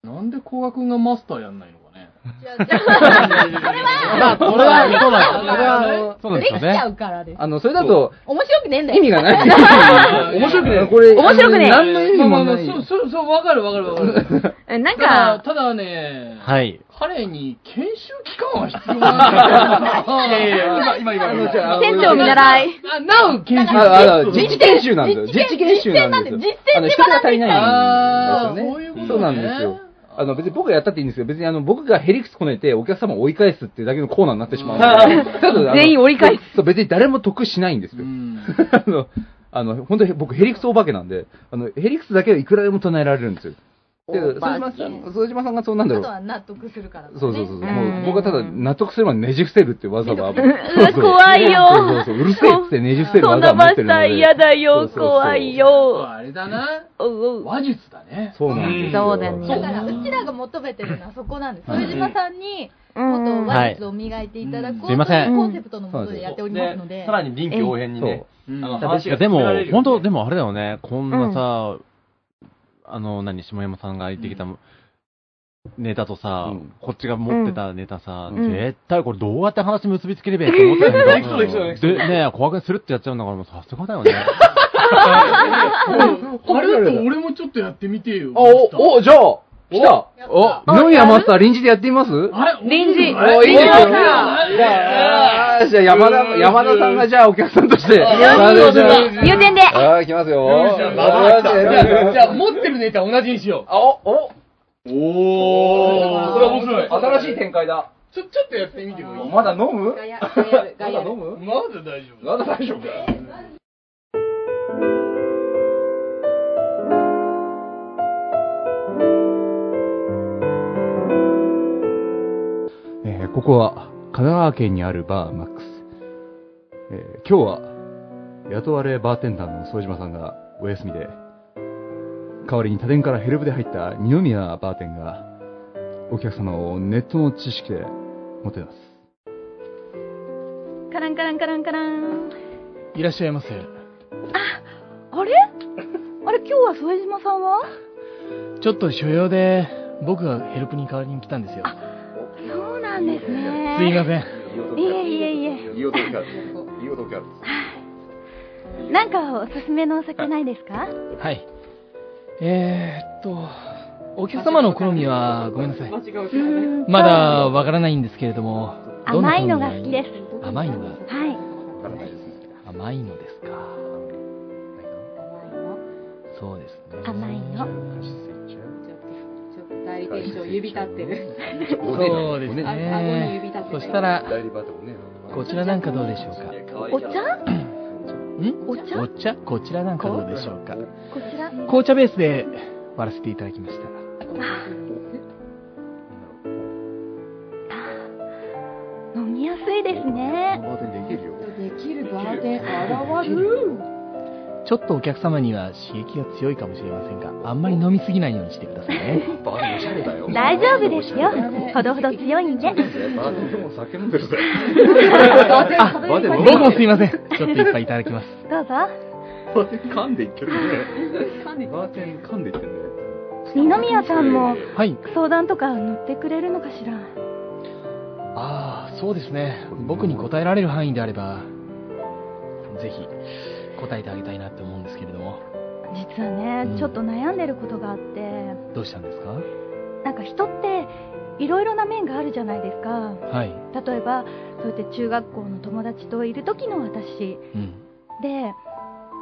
なんで古賀君がマスターやんないの？違う違うそれは、まあ、これは、そうなんです。これは、そうなんですよねできちゃ。うからです。あの、それだと、面白くねえんだよ。意味がない。面白くない。これ、面白くねえ何の意味まあまあまあ、もない。そう、そう、そう、わかるわかるわかる。えなんただ、か、ただね、はい。彼に研修期間は必要なんだよ。いやいや、今、今、あのじゃあ店長見習い。あ、なお研修ああ実地研修なんですよ。実地研修なんですよ。実践あの、人が足りないそうなんですよ。あの、別に僕がやったっていいんですけど、別にあの、僕がヘリクスこねてお客様を追い返すっていうだけのコーナーになってしまうので、全員追い返す。そう、別に誰も得しないんですよ。うん。あの、あの、本当に僕ヘリクスお化けなんで、あの、ヘリクスだけはいくらでも唱えられるんですよ。で、副島さん、副島さんがそうなんだろう。あとは納得するから、ね。そうそうそう。んもう僕はただ納得すればねじ伏せるっていう技が。うわ 怖いよそうそうそう。うるせえってねじ伏せるそんな技を持ってるので。マスター嫌だよ、そうそうそう怖いよ。あれだな。話術だね。そうなんですよ。そうだねだから、うちらが求めてるのはそこなんです。副島さんに、うんもっと話術を磨いていただこうとすいませんいうコンセプトのもとでやっておりますので。さらに臨機応変にね、うんあのい話がやでも本当、でもあれだよね、こんなさ、あの、何、下山さんが言ってきたネタとさ、うん。こっちが持ってたネタさ、うん。絶対これどうやって話結びつければいいと思ってたんだけど、できそうできそうできそうで、ね小分けするってやっちゃうんだから、もうさすがだよね。あれ？だと俺もちょっとやってみてよ。あ、お、お、じゃあ、来たお、二宮マスター臨時でやってみます？臨時おいいですよ。じおゃあ、じゃあ山田、山田さんがじゃあお客さんとして。入店で。あー、来ますよ。じゃあ、持ってるネタ同じにしよあ、お、お、う。おー。それ面白い。新しい展開だ。ちょ、ちょっとやってみてもいい？まだ飲む？まだ飲む？まだ大丈夫。まだ大丈夫ここは神奈川県にあるバーマックス。えー今日は雇われバーテンダーの副島さんがお休みで、代わりに他店からヘルプで入った二宮バーテンがお客様をネットの知識でもてなす。カランカランカランカラン。いらっしゃいませ。あれ？あれ、今日は副島さんは？ちょっと所用で、僕がヘルプに代わりに来たんですよ。なんですね。すいません。いえいえいえ。いい男ある。いい男ある。なんかおすすめのお酒ないですか？はい。えー、っと、お客様の好みはごめんなさい。まだわからないんですけれども。どんな甘いのが好きです。甘いのが、はい。甘いのですか。そうですね。甘いの。代理店長指立ってる。そうですあ顎にね指立って。るそしたら。こちらなんかどうでしょうか？お茶？んお茶？お茶？こちらなんかどうでしょうか？こちら。紅茶ベースで割らせていただきました。飲みやすいですね。バーテンできるよ。できるバーテン現る。ちょっとお客様には刺激が強いかもしれませんが、あんまり飲みすぎないようにしてくださいね。バーおしゃれだよ。大丈夫ですよ。ほどほど強いんで。バーテンも酒飲んでるぜ。あ、僕もすいません。ちょっと一杯いただきます。どうぞ。バーテン噛んでいってるね。バーテン噛んでいってるね。二宮さんもはい。相談とか乗ってくれるのかしら？ああ、そうですね。僕に答えられる範囲であれば、ぜひ答えてあげたいなって思うんですけれども。実はね、うんちょっと悩んでることがあって、どうしたんですか？なんか人っていろいろな面があるじゃないですか。はい。例えば、そうやって中学校の友達といる時の私うん。で、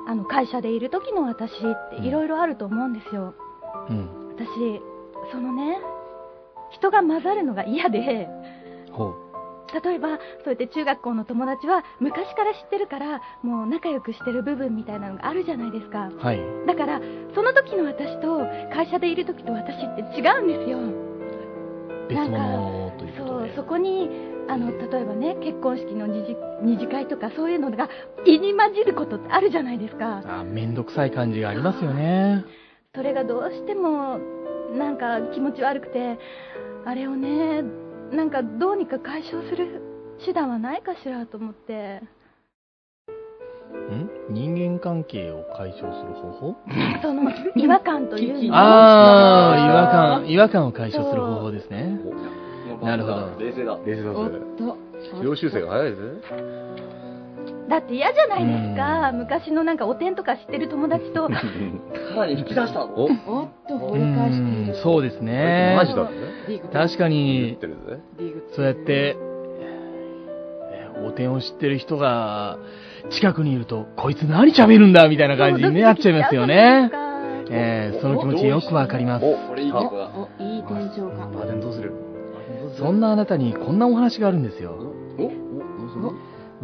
あの会社でいる時の私っていろいろあると思うんですよ。うん。私、そのね、人が混ざるのが嫌で、ほ例えばそうやって中学校の友達は昔から知ってるからもう仲良くしてる部分みたいなのがあるじゃないですかう。はい。だからその時の私と会社でいる時と私って違うんですよ別なんか。そうそこにあの例えばね結婚式の二次二次会とかそういうのが入り混じることってあるじゃないですかあ、めんどくさい感じがありますよね。それがどうしてもなんか気持ち悪くてあれをねなんかどうにか解消する手段はないかしらと思ってん？人間関係を解消する方法？その違和感というのをああ、違和感、違和感を解消する方法ですね。なるほど。冷静だ。冷静だおっと。領収生が早いぜ。だって嫌じゃないですか昔のなんかお点とか知ってる友達と かなり引き出したのおおっと、掘り返している。そうですね。マジだぜ。ディグ確か言にそうやって、えーお点を知ってる人が近くにいると、こいつ何喋るんだみたいな感じにねなっちゃいますよね。えーその気持ちよくわかります。お、これいい曲だ。お、いい店長か。バーデンどうする？そんなあなたにこんなお話があるんですよ。おお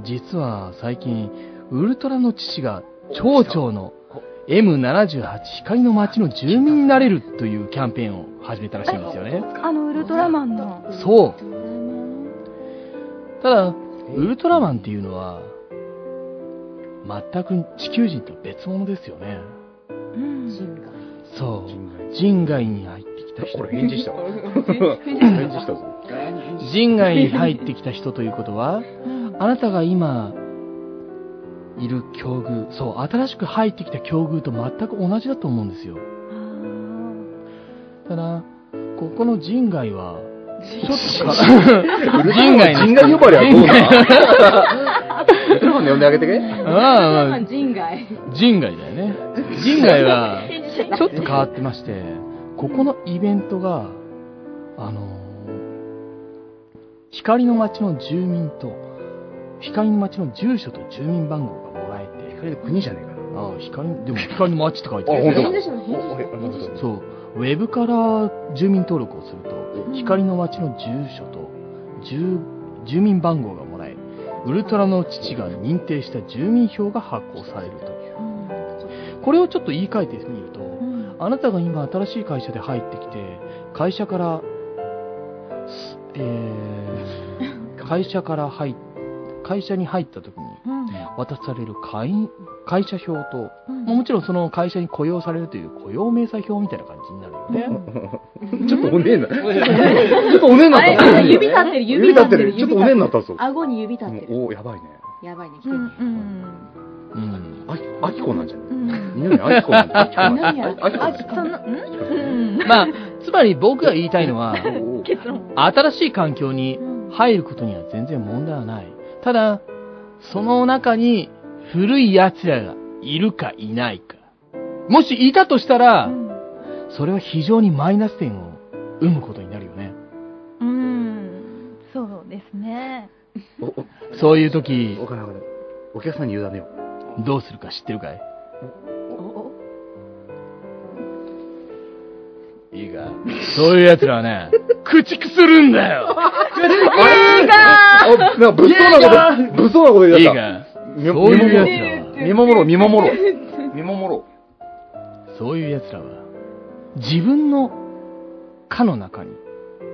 実は最近、ウルトラの父が町長の M78 光の街の住民になれるというキャンペーンを始めたらしいんですよね。あのウルトラマンのそう。ただ、ウルトラマンっていうのは、全く地球人と別物ですよね。うん人が。そう。人外に入ってきた人こ。れ返事した。返事したぞ。人外に入ってきた人ということは、あなたが今、いる境遇、そう、新しく入ってきた境遇と全く同じだと思うんですよ。ただ、ここの人外は、ちょっとか、人外 人外呼ばれはどうなの？ウルトラマンで呼んであげてけああまあ、人外。人外だよね。人外は、ちょっと変わってまして、ここのイベントが、あのー光の街の住民と、光の街の住所と住民番号がもらえて、光の国じゃねえかな。ああ、光の、でも 光の街って書いてあ、る。本当だ。返事しろ返事しろお返事しろそう。ウェブから住民登録をすると、光の街の住所と住住民番号がもらえ、ウルトラの父が認定した住民票が発行されるという。これをちょっと言い換えてみると、あなたが今新しい会社で入ってきて、会社から、すえー、会社から入っ会社に入った時に渡される会員会社票と、まあもちろんその会社に雇用されるという雇用明細表みたいな感じになるよね。ちょっとおねえな。ちょっとおねえになった。指立ってる、指指立っててる。ちょっとおねえになったぞ。顎に指立ってる。おお、やばいね。やばいね、来てる。うんうんうん。あき、あきこなんじゃねうん二宮あきこなんじゃあきこなんじゃ何やあきこあそのんうんまあ、つまり僕が言いたいのは、お結論新しい環境に入ることには全然問題はない。ただ、その中に古い奴らがいるかいないか。もしいたとしたら、それは非常にマイナス点を生むことになるよね。うんそうですねおおそういう時お、金お金。お客さんに委ねよう。どうするか知ってるかい？いいか？そういう奴らはね、駆逐するんだよ。あ、なんか物騒なこと、物騒なこと言い出した。いいか。見そういう奴らは、見守ろう、見守ろう。見守ろそういう奴らは、自分の課の中に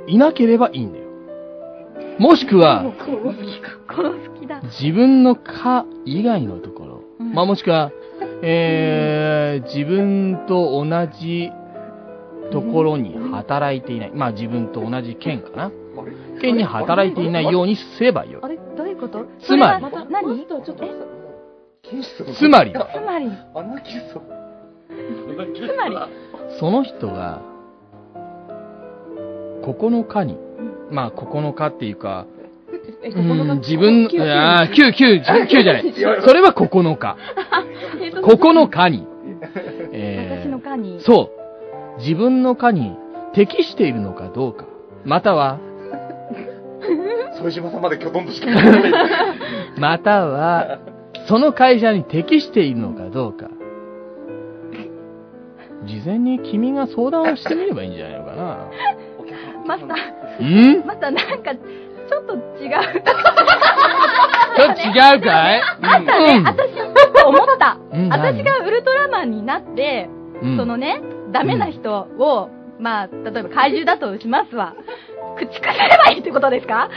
いなければいいんだよ。もしくは、自分の課以外のところ、うん。まあもしくは、えー、自分と同じところに働いていない。まあ自分と同じ県かな。県に働いていないようにすればよい。あ。れ？どういうこと？つまり？何？つまり、つまり？つまり？その人が、9日に、まあ9日っていうか、え、うん自分、ああ、9、9、9じゃない。それは9日。9日に、え私の課に。ー、そう、自分の課に適しているのかどうか、または、副島さんまできょとんとしてる。または、その会社に適しているのかどうか、事前に君が相談をしてみればいいんじゃないのかな。マスター、ん？マスターなんか、ちょっと違う。ちょっと違うかい？なんかね、私、ちょっと思った。うん私がウルトラマンになって、うんそのね、ダメな人を、まあ、例えば怪獣だとしますわ。駆逐すればいいってことですか？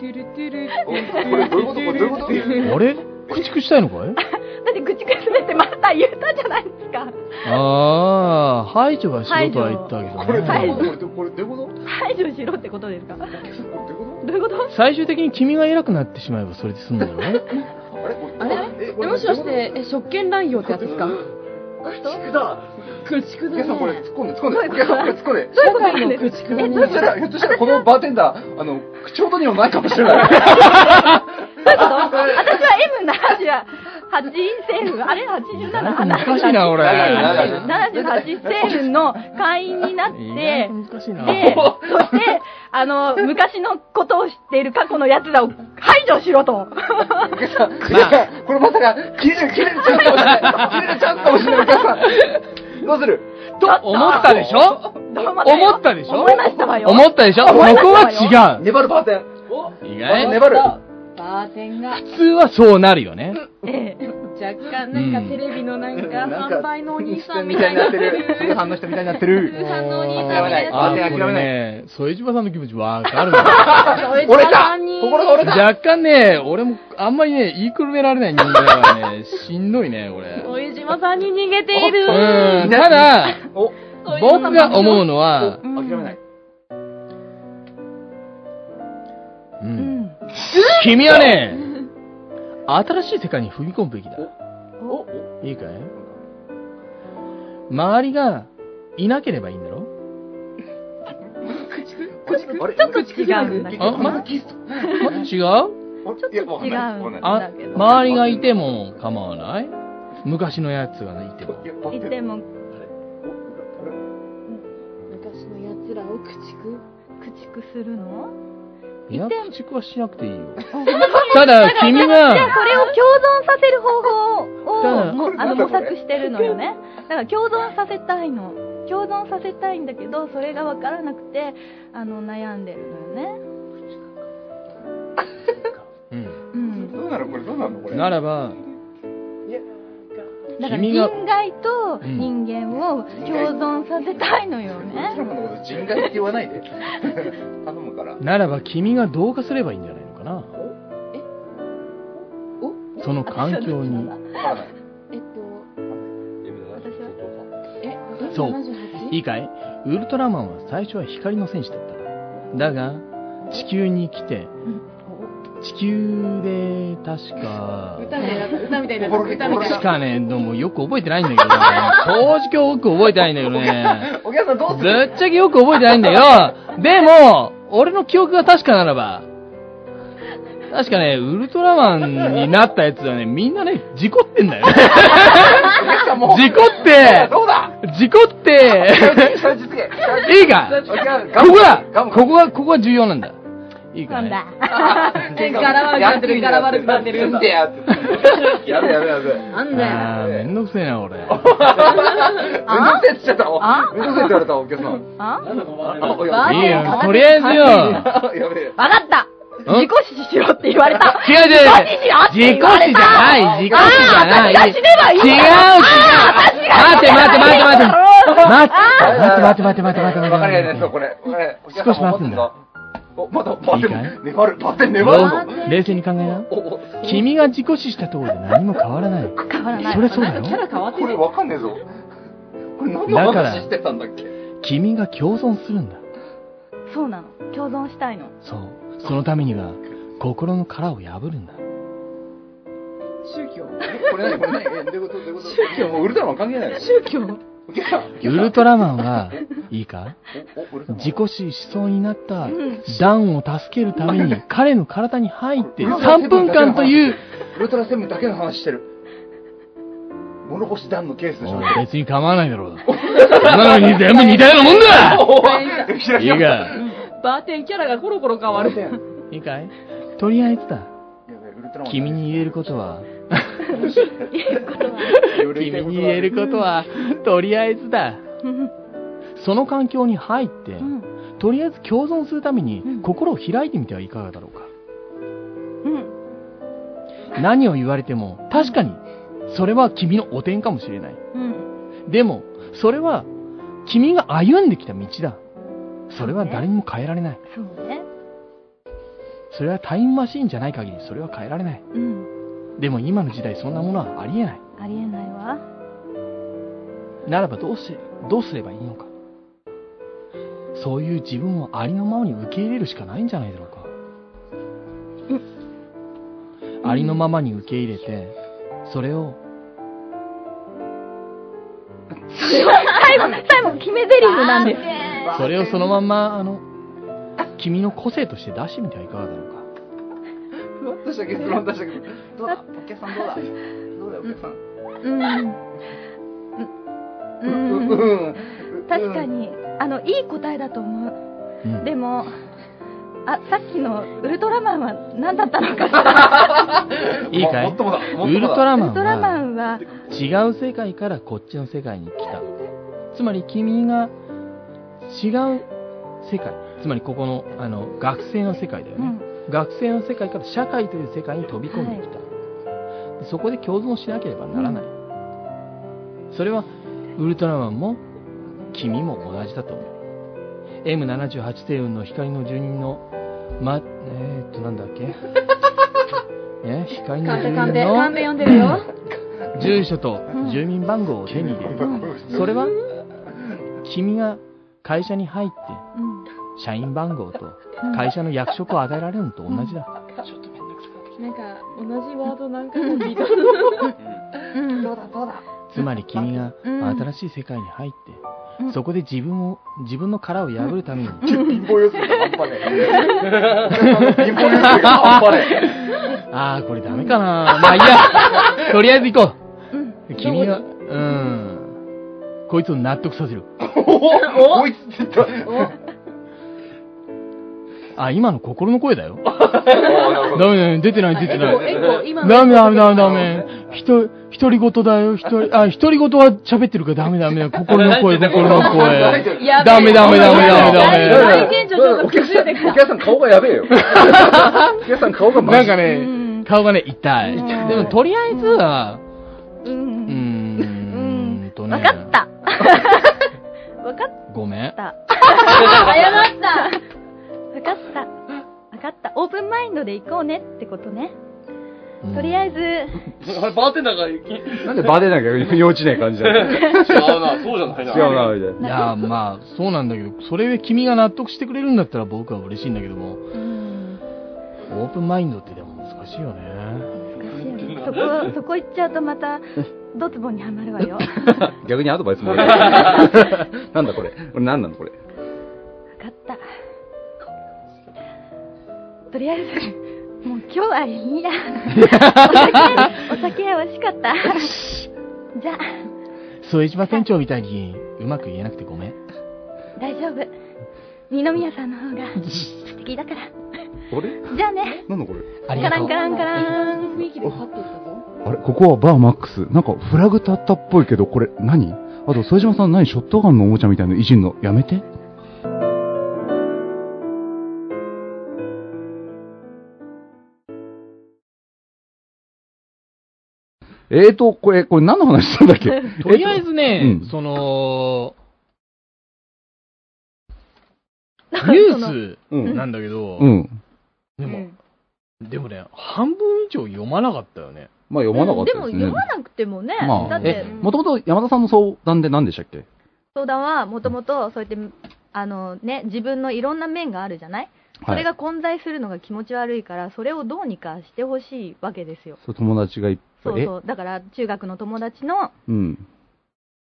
トゥルトゥルこれどういうことこれどういうことあれ？駆逐したいのかい？だって駆逐するってマスター言ったじゃないですか。ああ、排除がしろとは言ったけどこれね。はいこれこれどういうこと？排除しろってことですか？どういうこと？ういうこと？最終的に君が偉くなってしまえばそれで済むんだろあれ？あれ？えこれもしかして、え、職権乱用ってやつですか？駆逐だ駆逐お客さんこれ突っ込んで突っ込んで。これ突っ込んで。どういうこと？なんです駆逐。え、ひょっとしたらひょっとしたらこのバーテンダーあの口調にもないかもしれない。どういうこと私は M78 セーフ、あれ 87? 難しいな、俺。78セーフの会員になって、意外と難しいな。で、そして、あの、昔のことを知っている過去の奴らを排除しろと。これまさか切れる切れるチャンスかもしれない。切れるチャンスかもしれない。お客さんどうする？と思ったでしょ？思ったでしょ？思いましたわよ。思ったでしょ？そこは違う。粘るバーテン。意外。粘るバーテンが。普通はそうなるよね。ええ。若干なんかテレビのなんか販売のお兄さんみみたいになってる。る。通販の人みたいになってる。通販のお兄さんみたいになってる。あー、諦めない。これね、副島さんの気持ちわかるな。折れた心が折れた若干ね、俺もあんまりね、言いくるめられない人間だからね、しんどいね、俺。副島さんに逃げている。うん、ただ、お。僕が思うのは、諦めない君はね、新しい世界に踏み込むべきだ。おいいかい？周りがいなければいいんだろ？あれ？ちょっと違うんだけど。あまだキスま違う？ちょっと違うんあだけど。周りがいても構わない？昔のやつがいても。いても、昔の奴らを駆逐。駆逐するの？いや、いて駆逐はしなくていいよ。ただ、君じゃあが、これを共存させる方法だをもあの模索してるのよね。だから共存させたいの。共存させたいんだけど、それが分からなくて、あの、悩んでるのよね。うん。うん。どうなのこれ？どうなのこれ？ならば、だから人外と人間を共存させたいのよね。のこと人外って言わないで。頼むから。ならば君が同化すればいいんじゃないのかな。その環境に。えっと、私はえ、そう。78? いいかい？ウルトラマンは最初は光の戦士だった。だが、地球に来て、地球で確か、歌みたいになった、歌みたいになった、歌みたいにな。っ確かね、どうもよく覚えてないんだけどね。正直よく覚えてないんだけどね。お客さんどうすぶるっちゃけよく覚えてないんだけど、でも、俺の記憶が確かならば、確かね、ウルトラマンになったやつはね、みんなね、事故ってんだよね。お客さんも。う事故って、どうだ？事故って、下実現。いいか？ここだ。ここが、ここが重要なんだ。いいかね。て柄 悪くなってる、柄悪くなってる。んでやって。やべやべやべ。なんだよ。あー、めんどくせえな、俺。めんどくせえって言っちゃっめんどくせえって言われたお客さん。ああいいよ、とりあえずよ。わかった。ん？自己死しろって言われた。違う違う違う。自己死じゃない、自己死じゃない。あー私が死ねばいい違う違う。待って待って待って待って。待って。待って待って待って待って待って。わかりやすいで少し待つんだおまだバテいいかい？ン粘るバテン粘るぞ冷静に考えな。おお君が自己死したところで何も変わらない。変わらないそれそうだよキ。ャラ変わってこれる。わかんねえぞこれ何のだから話してたんだっけ？君が共存するんだ。そうなの共存したいのそう。そのためには、心の殻を破るんだ。宗教？これ何？これ何？えどういうこと？どういうこと？いやもうウルトラマン関係ないの宗教？ウルトラマンは、いいか？自己死しそうになったダンを助けるために 彼の体に入って3分間という、ウルトラセブンだけの話してる。物干し団のケースでしょ。別に構わないだろう。そんなのに全部似たようなもんだ！おいいいか？バーテンキャラがコロコロ変わる。いいかい？とりあえずだ。君に言えることは、君に言えることは、とりあえずだ。その環境に入って、うん。とりあえず共存するためにうん心を開いてみてはいかがだろうか。うん。何を言われても、確かに、それは君の汚点かもしれない。うん。でも、それは、君が歩んできた道だ。それは誰にも変えられない。そうね。それはタイムマシーンじゃない限り、それは変えられない。うん。でも今の時代、そんなものはありえない。ありえないわ。ならばどうし、どうすればいいのか。そういう自分をありのままに受け入れるしかないんじゃないだろうか。ありのままに受け入れて、それを、最後、最後、決め台詞なんです。それをそのまんま、あの、君の個性として出してみてはいかがだろうか。ふわっとした結論出したけど、どうだ？お客さんどうだ？どうだよお客さん。うん。ううんん。確か。に、あの、いい答えだと思う。うんでも、あ、さっきのウルトラマンは何だったのかしら。いいかい？ウルトラマンウルトラマはンは、違う世界からこっちの世界に来た。つまり君が違う世界。つまりここのあの学生の世界だよね。うん。学生の世界から社会という世界に飛び込んできた。でそこで共存しなければならない。それはウルトラマンも君も同じだと思う。M78 星雲の光の住人の、ま、えー、っと、なんだっけ？え？光の住人の。住所とうん住民番号を手に入れる。それは、君が会社に入って、うん。社員番号とうん会社の役職を与えられるのと同じだ。なんか、同じワード何回も聞いた。うん。どうだどうだ？つまり君がうん新しい世界に入って、うんそこで自分を、自分の殻を破るために、貧乏半端ねえ。貧乏半端ねあー、これダメかなまあいいや。とりあえず行こう。君が、うん。こいつを納得させる。え。こいつって言った。あ、今の心の声だよ。ダメだよ。出てない、出てない。ダメダメダメダメ。ひと、独り言だよ。ひとり、あ、独り言は喋ってるからダメダメだ。よ。心の声、心の声。ダメダメダメダメダメ。大店長ちょっと崩れてきたお客さん顔がやべえよ。お客さん顔がマジなんかねうん、顔がね、痛い。うんでも、とりあえずは、う。うんーんとね。わかった。わかっごめん。た。謝った。わかった。わかった。オープンマインドで行こうねってことね。とりあえず、バーテンダーが、なんでバーデーなんか幼稚な感じだよ。違うな、そうじゃない違うな、みたいな。いや、まあ、そうなんだけど、それで君が納得してくれるんだったら僕は嬉しいんだけども、うん。オープンマインドってでも難しいよね。難しいよね。そこ、そこ行っちゃうとまた、ドツボにはまるわよ。わ 逆にアドバイスもらえた なんだこれ。これ何なのこれ？かった。とりあえず、もう今日はいいや。お酒、お酒美味しかった。じゃあ、副島店長みたいにうまく言えなくてごめん。大丈夫。二宮さんの方が素敵だから。あれ？じゃあね。なんだこれ？カありがとう。ランカランカラン。雰囲気でパッといったぞ。あれ？ここはバーマックス。なんかフラグ立ったっぽいけど、これ何？あと、副島さん何？ショットガンのおもちゃみたいなのいじんの？やめて。えーと、これ、これ何の話したんだっけ？とりあえずね、うんその、ニューうんスなんだけど、うん。でも、でもね、半分以上読まなかったよね。まあ読まなかったですね。でも読まなくてもね、まあだって、もともと山田さんの相談で何でしたっけ？相談はもともとそうやって、あのね、自分のいろんな面があるじゃない？それが混在するのが気持ち悪いから、それをどうにかしてほしいわけですよ。そう友達がいっぱい。そうそう。だから、中学の友達の、えうん。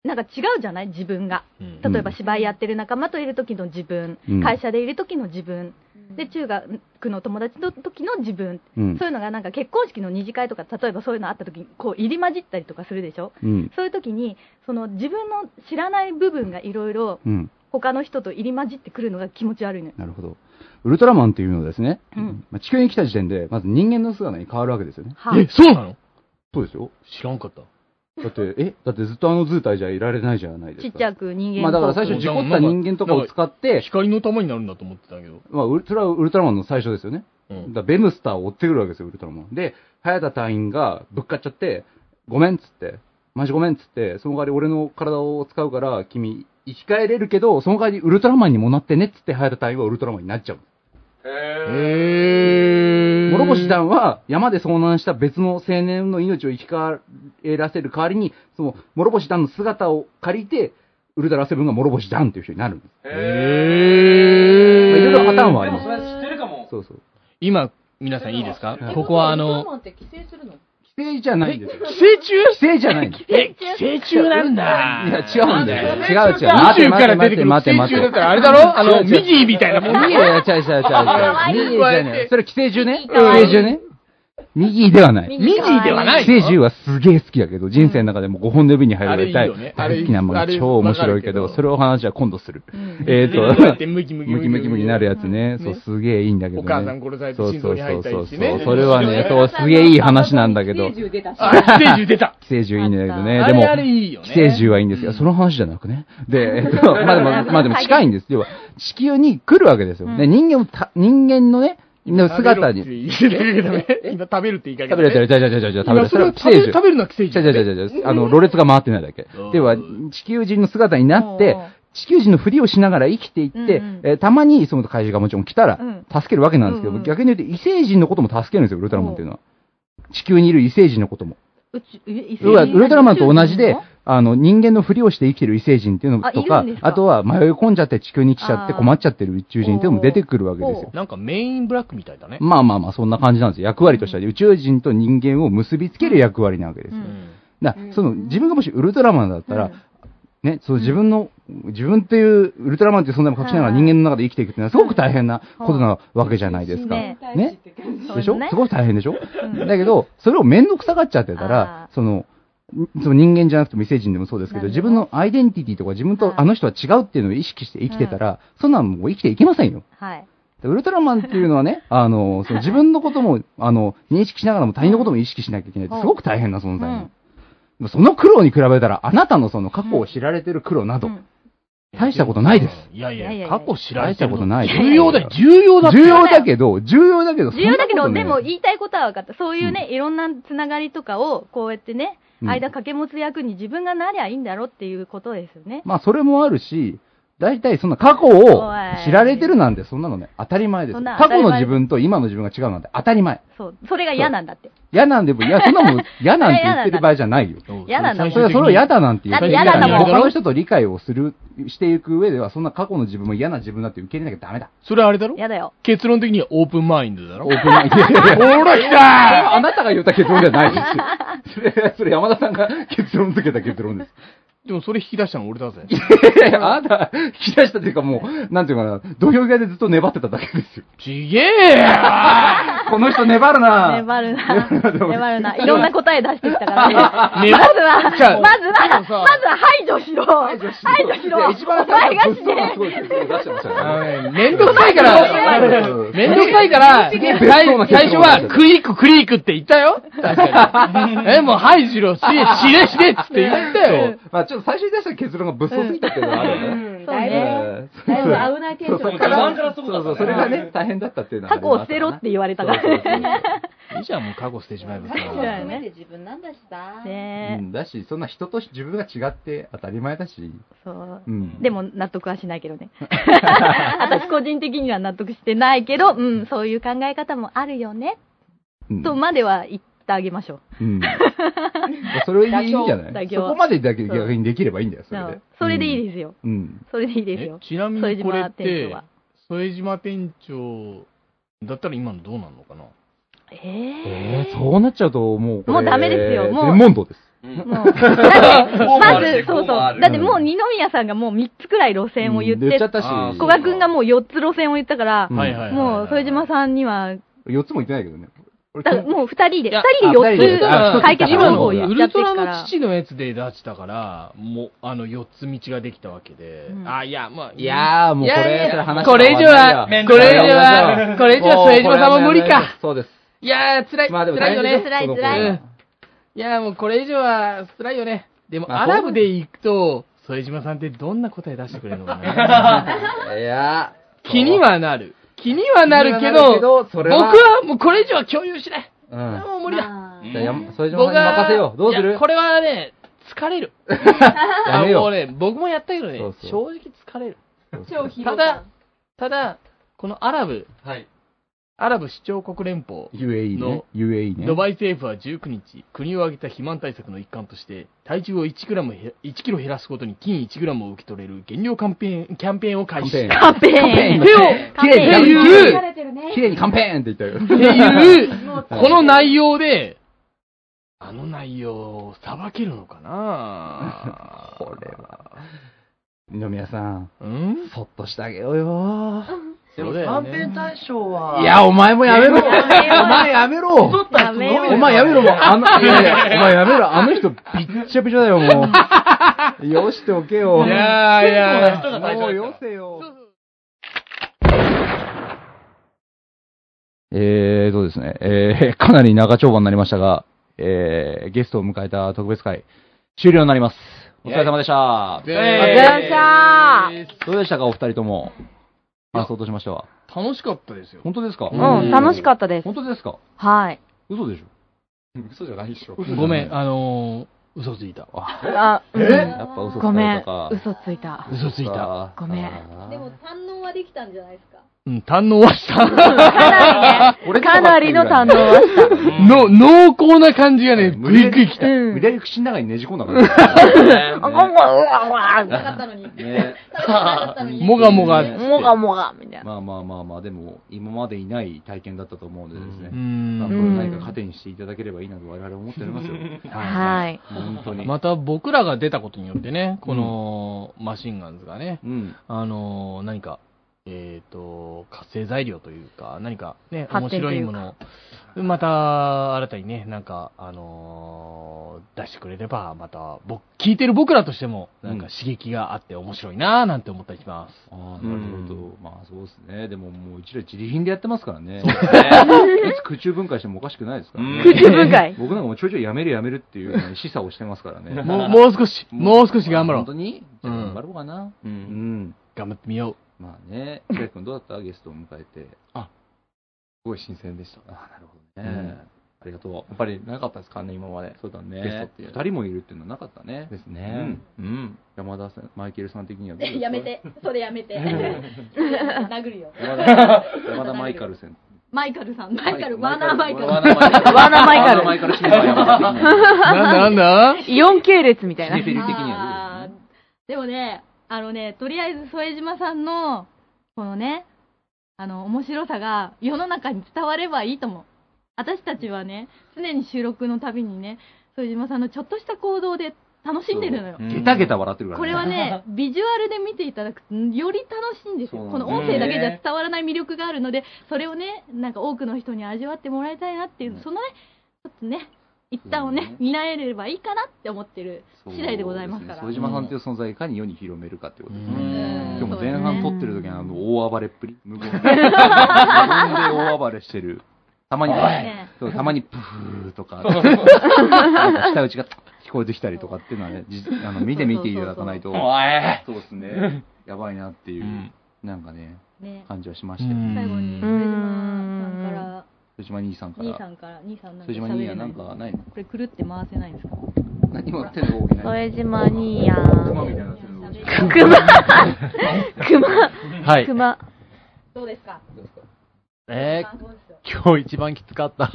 なんか違うじゃない？自分が。うん例えば芝居やってる仲間といる時の自分、うん会社でいる時の自分、で、中学の友達の時の自分、うんそういうのがなんか結婚式の二次会とか、例えばそういうのあった時に、こう入り混じったりとかするでしょ？うん。そういう時に、その自分の知らない部分がいろいろうん。他の人と入り混じってくるのが気持ち悪いのよ。なるほど。ウルトラマンっていうのはですね、うんまあ、地球に来た時点で、まず人間の姿に変わるわけですよね。はえ、そうなの？そうですよ。知らんかった。だって、え？だってずっとあの図体じゃいられないじゃないですか。ちっちゃく人間まあだから最初事故った人間とかを使って、光の玉になるんだと思ってたけど。まあ、ウルそれはウルトラマンの最初ですよね。うんだベムスターを追ってくるわけですよ、ウルトラマン。で、早田隊員がぶっかっちゃって、ごめんっつって、マジごめんっつって、その代わり俺の体を使うから、君、生き返れるけど、その代わりウルトラマンにもなってねっつって、早田隊員はウルトラマンになっちゃう。へー。諸星団は山で遭難した別の青年の命を生き返らせる代わりに、その諸星団の姿を借りて、ウルトラセブンが諸星団っていう人になるんです。まあいへろいろパターンはあります。それ知ってるかも。そうそう。今、皆さんいいですか？ここはあの、って規制するの規制じゃないんですよ。寄生虫？規制じゃないんです。え、寄生虫なんだ。いや、違うんだよ。違う違う。宇宙から出てくる待て待て待て寄生虫だったらあれだろ？あの、違う違うミジーみたいなもんいやいや、違う違う違う違う。いミジーじゃない。それ寄生獣ね。寄生獣ね？右ではない。ミミジーではない寄生獣はすげえ好きだけど、人生の中でも5本の指に入るぐらいあれいい大大好きな漫画あれ超面白いけど、それを話は今度する。うんえっと、ムキムキムキムキムキになるやつね。ねそう、すげえいいんだけどね。お母さん殺されてそうそう心臓に入ったそうそうりしてね。それはね、そう、すげえいい話なんだけど、寄寄生出たし。あ、寄生獣出た。生獣いいんだけどね。でも、あれあれいいよね。寄生獣はいいんですよ。その話じゃなくね。で、えっと、まあでも、まあでも近いんです。要は、地球に来るわけですよ。人間をた、人間のね、の姿に。食べるって言いかけ食べるって言いかけ。食べる、じゃじゃじゃじゃじゃ食べる。今それをそれは寄生獣。食べ食べるのは寄生じゃ獣。じゃじゃじゃじゃあの、ろれつが回ってないだけうん。では、地球人の姿になって地球人のふりをしながら生きていって、うんうんえーたまにその怪獣がもちろん来たらうん、助けるわけなんですけど、うんうん逆に言うと異星人のことも助けるんですよ、ウルトラマンっていうのは。地球にいる異星人のことも。宇宙え要は、ウルトラマンと同じであの、人間のふりをして生きてる異星人っていうのとあいかるんです、か？あとは迷い込んじゃって地球に来ちゃって困っちゃってる宇宙人っていうのも出てくるわけですよ。なんかメインブラックみたいだね。まあまあまあ、そんな感じなんですよ。役割としては、宇宙人と人間を結びつける役割なわけですよ。うん。だからその、自分がもしウルトラマンだったら、うん。ね、その自分の、自分っていう、ウルトラマンっていう存在も隠しながらはい人間の中で生きていくっていうのはすごく大変なことなわけじゃないですか。ね。ね？でしょ？すごく大変でしょ？うん。だけど、それを面倒くさがっちゃってたらあ、その、んその人間じゃなくても異星人でもそうですけど、自分のアイデンティティとか自分とはい。あの人は違うっていうのを意識して生きてたら、そんなのもう生きていけませんよ。はい。でウルトラマンっていうのはね、あの、その自分のことも、あの、認識しながらも他人のことも意識しなきゃいけないってすごく大変な存在うん。その苦労に比べたら、あなたのその過去を知られてる苦労など、うん。大したことないです。いやいや、過去知られてる大したことない重要だよ、重要だ。重要だけど、重要だけど、重要だけど、でも言いたいことは分かった。そういうね、いろんなつながりとかを、こうやってね、うん間掛け持つ役に自分がなりゃいいんだろっていうことですよね。まあ、それもあるし、大体そんな過去を知られてるなんて、そんなのね、当たり前です過去の自分と今の自分が違うなんて当たり前。そう。それが嫌なんだって。嫌なんでも、いや、そんなもん嫌なんて言ってる場合じゃないよ。嫌なんだそれはそれを嫌だなんて言って嫌なんだもん他の人と理解をする、していく上では、そんな過去の自分も嫌な自分だって受け入れなきゃダメだ。それあれだろ？嫌だよ。結論的にはオープンマインドだろ？オープンマインド。いやいやいやほら来た あなたが言った結論じゃないですよ。それ、それ山田さんが結論付けた結論です。でもそれ引き出したの俺だぜ。いやいやあなた、引き出したというかもう、なんていうかな、土俵際でずっと粘ってただけですよ。ちげえよ この人粘るな粘るな。粘るな。いろんな答え出してきたからね。ねまずは、まずは、まずは排除しろ。排除しろ。いや一番お前がし物騒なてす。ごい結論出してましめんどくさいから、うんめんどくさいから、最初はクイッククリークって言ったよ。え、もう排除しろ、しれ、しれっつって言ったよ。まあちょっと最初に出した結論が物騒すぎたっていうのはあるよね。そうね。うんだいぶ危ないテンションそれがね、大変だったっていうのはあ過去を捨てろって言われたから。いいじゃん、もう過去捨てしまえばさ。そうだよねで自分なんだしさ。うねんだし、そんな人と自分が違って当たり前だし。そう。うん。でも納得はしないけどね。私個人的には納得してないけど、うん、そういう考え方もあるよね、うん、とまでは言ってあげましょう。うん。それはいいんじゃない？そこまでだけ逆にできればいいんだよ、それでそれでいいですよ。うん。それでいいですよ。えちなみにこれっ副島店て長は、副島店長だったら今のどうなるのかな？ええー、ー、そうなっちゃうと、もうこれ、もうダメですよもう全問答です。もう、だって、まず、そうそう。だってもう二宮さんがもう3つくらい路線を言ってうん言っちゃっ、たし、あー古賀くんがもう4つ路線を言ったから。もう、副島さんには、4つも言ってないけどね。もう2人で、いや2人で4あ二人でつ解決方法を言っちゃウルトラ。の父のやつで出したから、もう、あの、4つ道ができたわけで。うんあ、いや、まあ。いやー、もうこやいやそれ話これ以上は、これ以上は、これ以上は副島さんも無理か。そうです。いやー、辛い、まあでも辛いよね。辛い辛いうんいや、もうこれ以上は辛いよね。でも、まあアラブで行くと、副島さんってどんな答え出してくれるのかな いや、気にはなる。気にはなるけ気にはなるけど、僕はもうこれ以上は共有しない。うん。もう無理だ。じゃあや、副島さんに任せよう。どうする？これはね、疲れる。やめようあもうね、僕もやったけどね、そうそう正直疲れる。ただ感。、ただ、このアラブ、はい。アラブ首長国連邦、UAE ねの。UAE ね。ドバイ政府は19日、国を挙げた肥満対策の一環として、体重を1グラムへ1キロ減らすことに金1グラムを受け取れる減量キャンペーンキャンペーンを開始。カンペーンカンペーン。手を、綺麗にっていう疲れてるね。綺麗にカンペーンって言ったよ。っていう、この内容で、あの内容を裁けるのかな？これは。二宮さん、うん？そっとしてあげようよ。でも、そうだよね。キャンペーン対象は、いや、お前もやめろ。お前やめろ。お前やめろ。もう、あの、いやいや、お前やめろ、あの人びっちゃびちゃだよ、もう。よしておけよ。いやーいや。もうよせよ。えーとですね、えー、かなり長丁場になりましたが、えー、ゲストを迎えた特別会、終了になります。お疲れ様でした。でお疲れ様でどうでしたか、お二人とも？感想としましては。楽しかったですよ。本当ですか？うん、楽しかったです。本当ですか？はい。嘘でしょ？嘘じゃないでしょごめん、あのー、嘘ついた。あ、うんやっぱ嘘つかごめんれたか。。嘘ついた。嘘ついた。ごめんあーでも、堪能はできたんじゃないですか？うん、堪能はした。かなりね、かなりの堪能はした。の、濃厚な感じがね、ぐいぐいきた。うん無理やり口の中にねじ込んだから。あ、ごめん、うわうわなかったのに。ね。もがもが。もがもが、みたいな。まあまあまあまあ、でも、今までいない体験だったと思うんでですねう。まあ、こん。れ何か糧にしていただければいいなと我々は思っておりますよ。はい。本当に。また僕らが出たことによってね、このマシンガンズがね、うん。あのー何か、えっ、と、活性材料というか、何かね、面白いものを、また新たにね、なんか、あのー出してくれれば、また、僕、聞いてる僕らとしても、なんか刺激があって面白いなぁなんて思ったりします。ああ、なるほど。まあそうですね。でももううちら自利品でやってますからね。いつ空中分解してもおかしくないですからね。空中分解？僕なんかもうちょいちょいやめるやめるっていうのに示唆をしてますからね。もう、もう少し、もう少し頑張ろう。本当に？じゃあうん頑張ろうかな。う。うんん。頑張ってみよう。まあね、千秋君どうだった？ゲストを迎えて。すごい新鮮でした。ああ、なるほどね。ありがとう。やっぱりなかったですかね、今まで。そうだね。ゲストっていう二人もいるっていうのはなかったね。ですね。うん。山田さん、マイケルさん的にはどうですかやめ。て。それやめて。殴るよ。山田、山田マイカルセン。マイカルさん、マイカル、ワーナーマイカル。ワーナーマイカル。ワーナーマイカル。なんだなんだ？イオン系列みたいなシネ。フェリ的にはでもね、あのね、とりあえず副島さんの、このね、あの、面白さが世の中に伝わればいいと思う。私たちはね、常に収録のたびにね、副島さんのちょっとした行動で楽しんでるのよ。ゲタゲタ笑ってるからこれはね、ビジュアルで見ていただくと、より楽しいんですよ。この音声だけじゃ伝わらない魅力があるので、それをね、なんか多くの人に味わってもらいたいなっていう、そのね、ちょっとね、一旦をねね、担えればいいかなって思ってる次第でございますから。副島さんっていう存在をいかに世に広めるかってことですうね。ん。今日も前半撮ってる時のあの大暴れっぷり。無言で。無言で大暴れしてる。たまに、ね。そうたまにプーとか、なんか舌打ちが聞こえてきたりとかっていうのはね、じあの見てみていただかないと、そうですね、やばいなっていう、なんかね、ね、感じはしましたよ。うん最後に、さんから、藤島兄さんから。兄さんから、兄さんなんか藤島兄やなんかないの？これくるって回せないんですか？何も手の動きない。副島兄や熊みたいな手の動き。熊熊はい。熊どうですか？え感想ですよー、今日一番きつかった。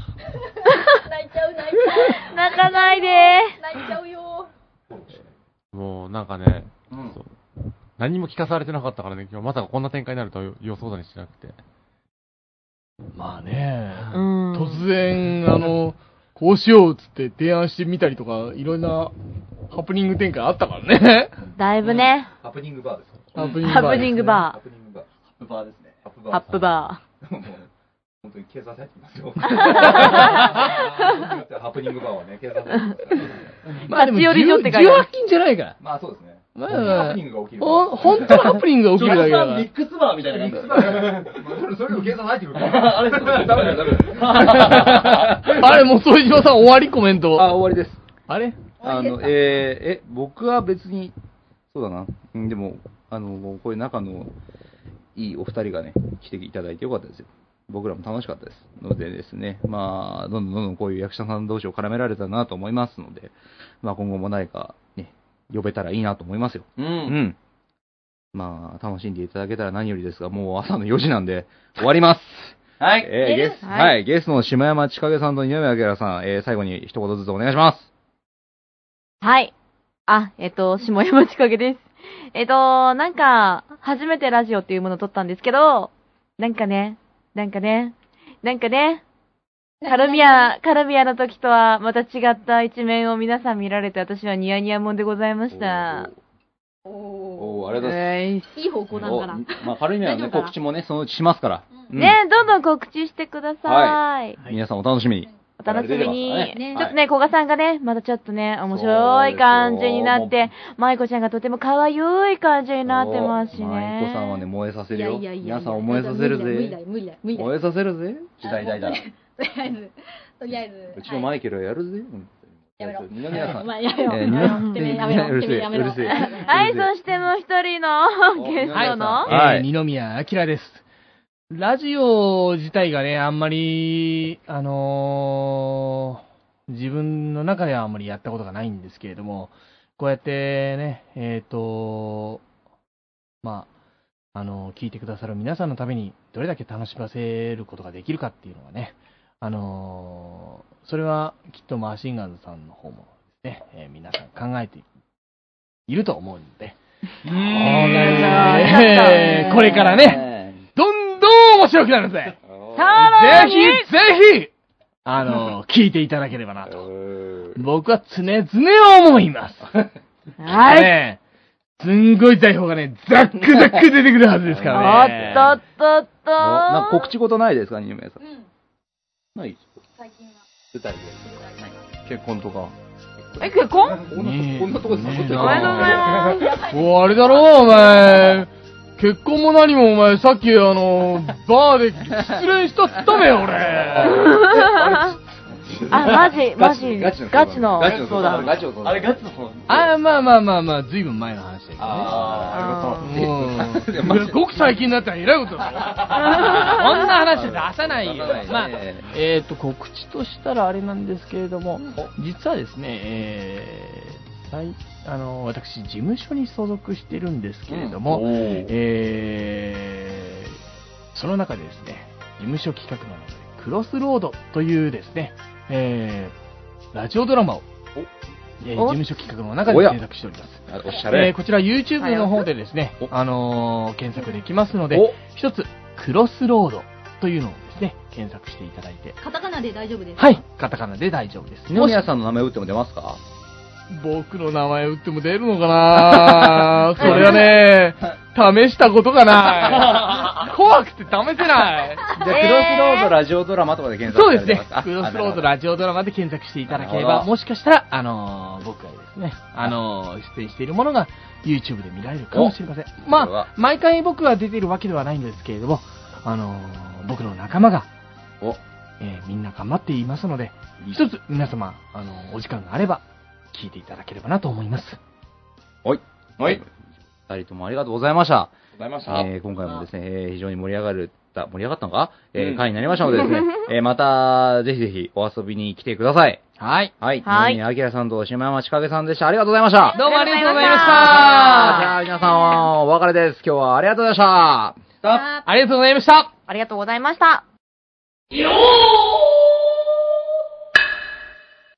泣いちゃう、泣いちゃう。泣かないで泣いちゃうよ。もうなんかね、うんそう何も聞かされてなかったからね、今日まさかこんな展開になるとは予想だにしなくて。まあね、うん。突然、あの、こうしようっつって提案してみたりとか、いろんなハプニング展開あったからね。だいぶね、ハプニングバーです。ハプニングハプニングバハプニングバー。ハプバーですね。ハプー。ハップバもう本当に警察入ってきますよ。ハプニングバーはね、警察入ってきますからね。まあでも、立ち寄り所って書いてある18金じゃないから。まあそうですね。まあハプニングが起きる。ほ本当のハプニングが起きるだけだからミ。ックスバーみたいな感じ。それを計算入ってくるから。あれ、ダメだよ、ダメだよ。あれ、もう副島さん終わりコメント。あ、終わりです。あれ？あの、えー、え、僕は別に、そうだな。うんでも、あの、こういう仲のいいお二人がね、来ていただいてよかったですよ。僕らも楽しかったです。のでですね、まあ、どんどんどんどんこういう役者さん同士を絡められたらなと思いますので、まあ今後も誰かね、呼べたらいいなと思いますよ。う。うんん。まあ、楽しんでいただけたら何よりですが、もう朝の4時なんで、終わります。はい。えーゲスト、はいはい、ゲストの下山千景さんと二宮明さん、えー最後に一言ずつお願いします。はい。あ、えっと、下山千景です。えっと、なんか、初めてラジオっていうものを撮ったんですけど、なんかね、なんかね、なんかね、カルミア、カルミアの時とはまた違った一面を皆さん見られて私はニヤニヤもんでございました。おおー、ありがとうございます。えーいい方向なんから。おまあ、軽い目はね、大丈夫かな告知もね、そのうちしますから。うんね、どんどん告知してください。皆さんお楽しみに。お楽しみに。ねちょっとね、古賀さんがね、またちょっとね、面白い感じになって、舞子ちゃんがとても可愛い感じになってますしね。舞子さんはね、燃えさせいるよ。やいやいやいや。皆さんを燃えさせる無理だぜ。よ、無理だよ、無理だよ。燃えさせるぜ。時代代だ。とりあえず、とりあえず。うちのマイケルはやるぜ。やめろ。二宮さん。まあ、やめろ。やめろ。うるせはい、そしてもう一人の ゲストの、はいえー二宮明です。ラジオ自体がね、あんまり、あのー自分の中ではあんまりやったことがないんですけれども、こうやってね、えっ、と、まあ、あの聞いてくださる皆さんのために、どれだけ楽しませることができるかっていうのはね、あのーそれはきっとマシンガンズさんの方もですね、えー皆さん考えていると思うんで、えーこれからね、どんどん面白くなるぜさらにぜひ、ぜひ、あの、聞いていただければなと。僕は常々思います。はい。ねすんごい財宝がね、ザックザック出てくるはずですからね。おっとっとっと告知事ないですか、二宮さん。うん。ない最近は。舞台で。結婚とか。え、結婚？こんなこんなとこで誘っておめでとうございます。おあれだろ、お前。結婚も何もお前、さっきあの、バーで失恋したっつったべよ、俺。あ、マジ、マジ、ガチのガチの、ガチのそうだ。ガチのあれガチの方あまあまあまあまあ、ずいぶん前の話だけどね。あー、ありがとう。うん。ごく最近だったら偉いことだよ。こんな話出さないよ。まあ、えっ、と、告知としたらあれなんですけれども、実はですね、えー、最あの、私、事務所に所属してるんですけれども、えー、その中でですね、事務所企画の中で、クロスロードというですね、えー、ラジオドラマを、えーお事務所企画の中で制作しております。おしゃえーれ。こちら YouTube の方でですねお、あのー検索できますのでお、一つ、クロスロードというのをですね、検索していただいて、カタカナで大丈夫です。はい、カタカナで大丈夫です。二宮さんの名前打っても出ますか？僕の名前打っても出るのかな？それはね、試したことがない。怖くて試せない。じゃあ、クロスロードラジオドラマとかで検索そうですね。クロスロードララジオドラマで検索していただければ、もしかしたら、あのー僕がですね、あのー出演しているものが YouTube で見られるかもしれません。まは。あ、毎回僕が出てるわけではないんですけれども、あのー僕の仲間が、お。えーみんな頑張っていますので、一つ皆様、あのーお時間があれば、聞いていただければなと思います。はい。はい。二人ともありがとうございました。ございました。えー今回もですね、えー非常に盛り上がる、盛り上がったのか？えーうん回になりましたのでですね、えーまた、ぜひぜひお遊びに来てください。はい。はい。はい二宮明さんと島山千景さんでした。ありがとうございました。どうもありがとうございましじた。ゃあ皆さんはお別れです。今日はありがとうございました。ありがとうございました。ありがとうございました。よー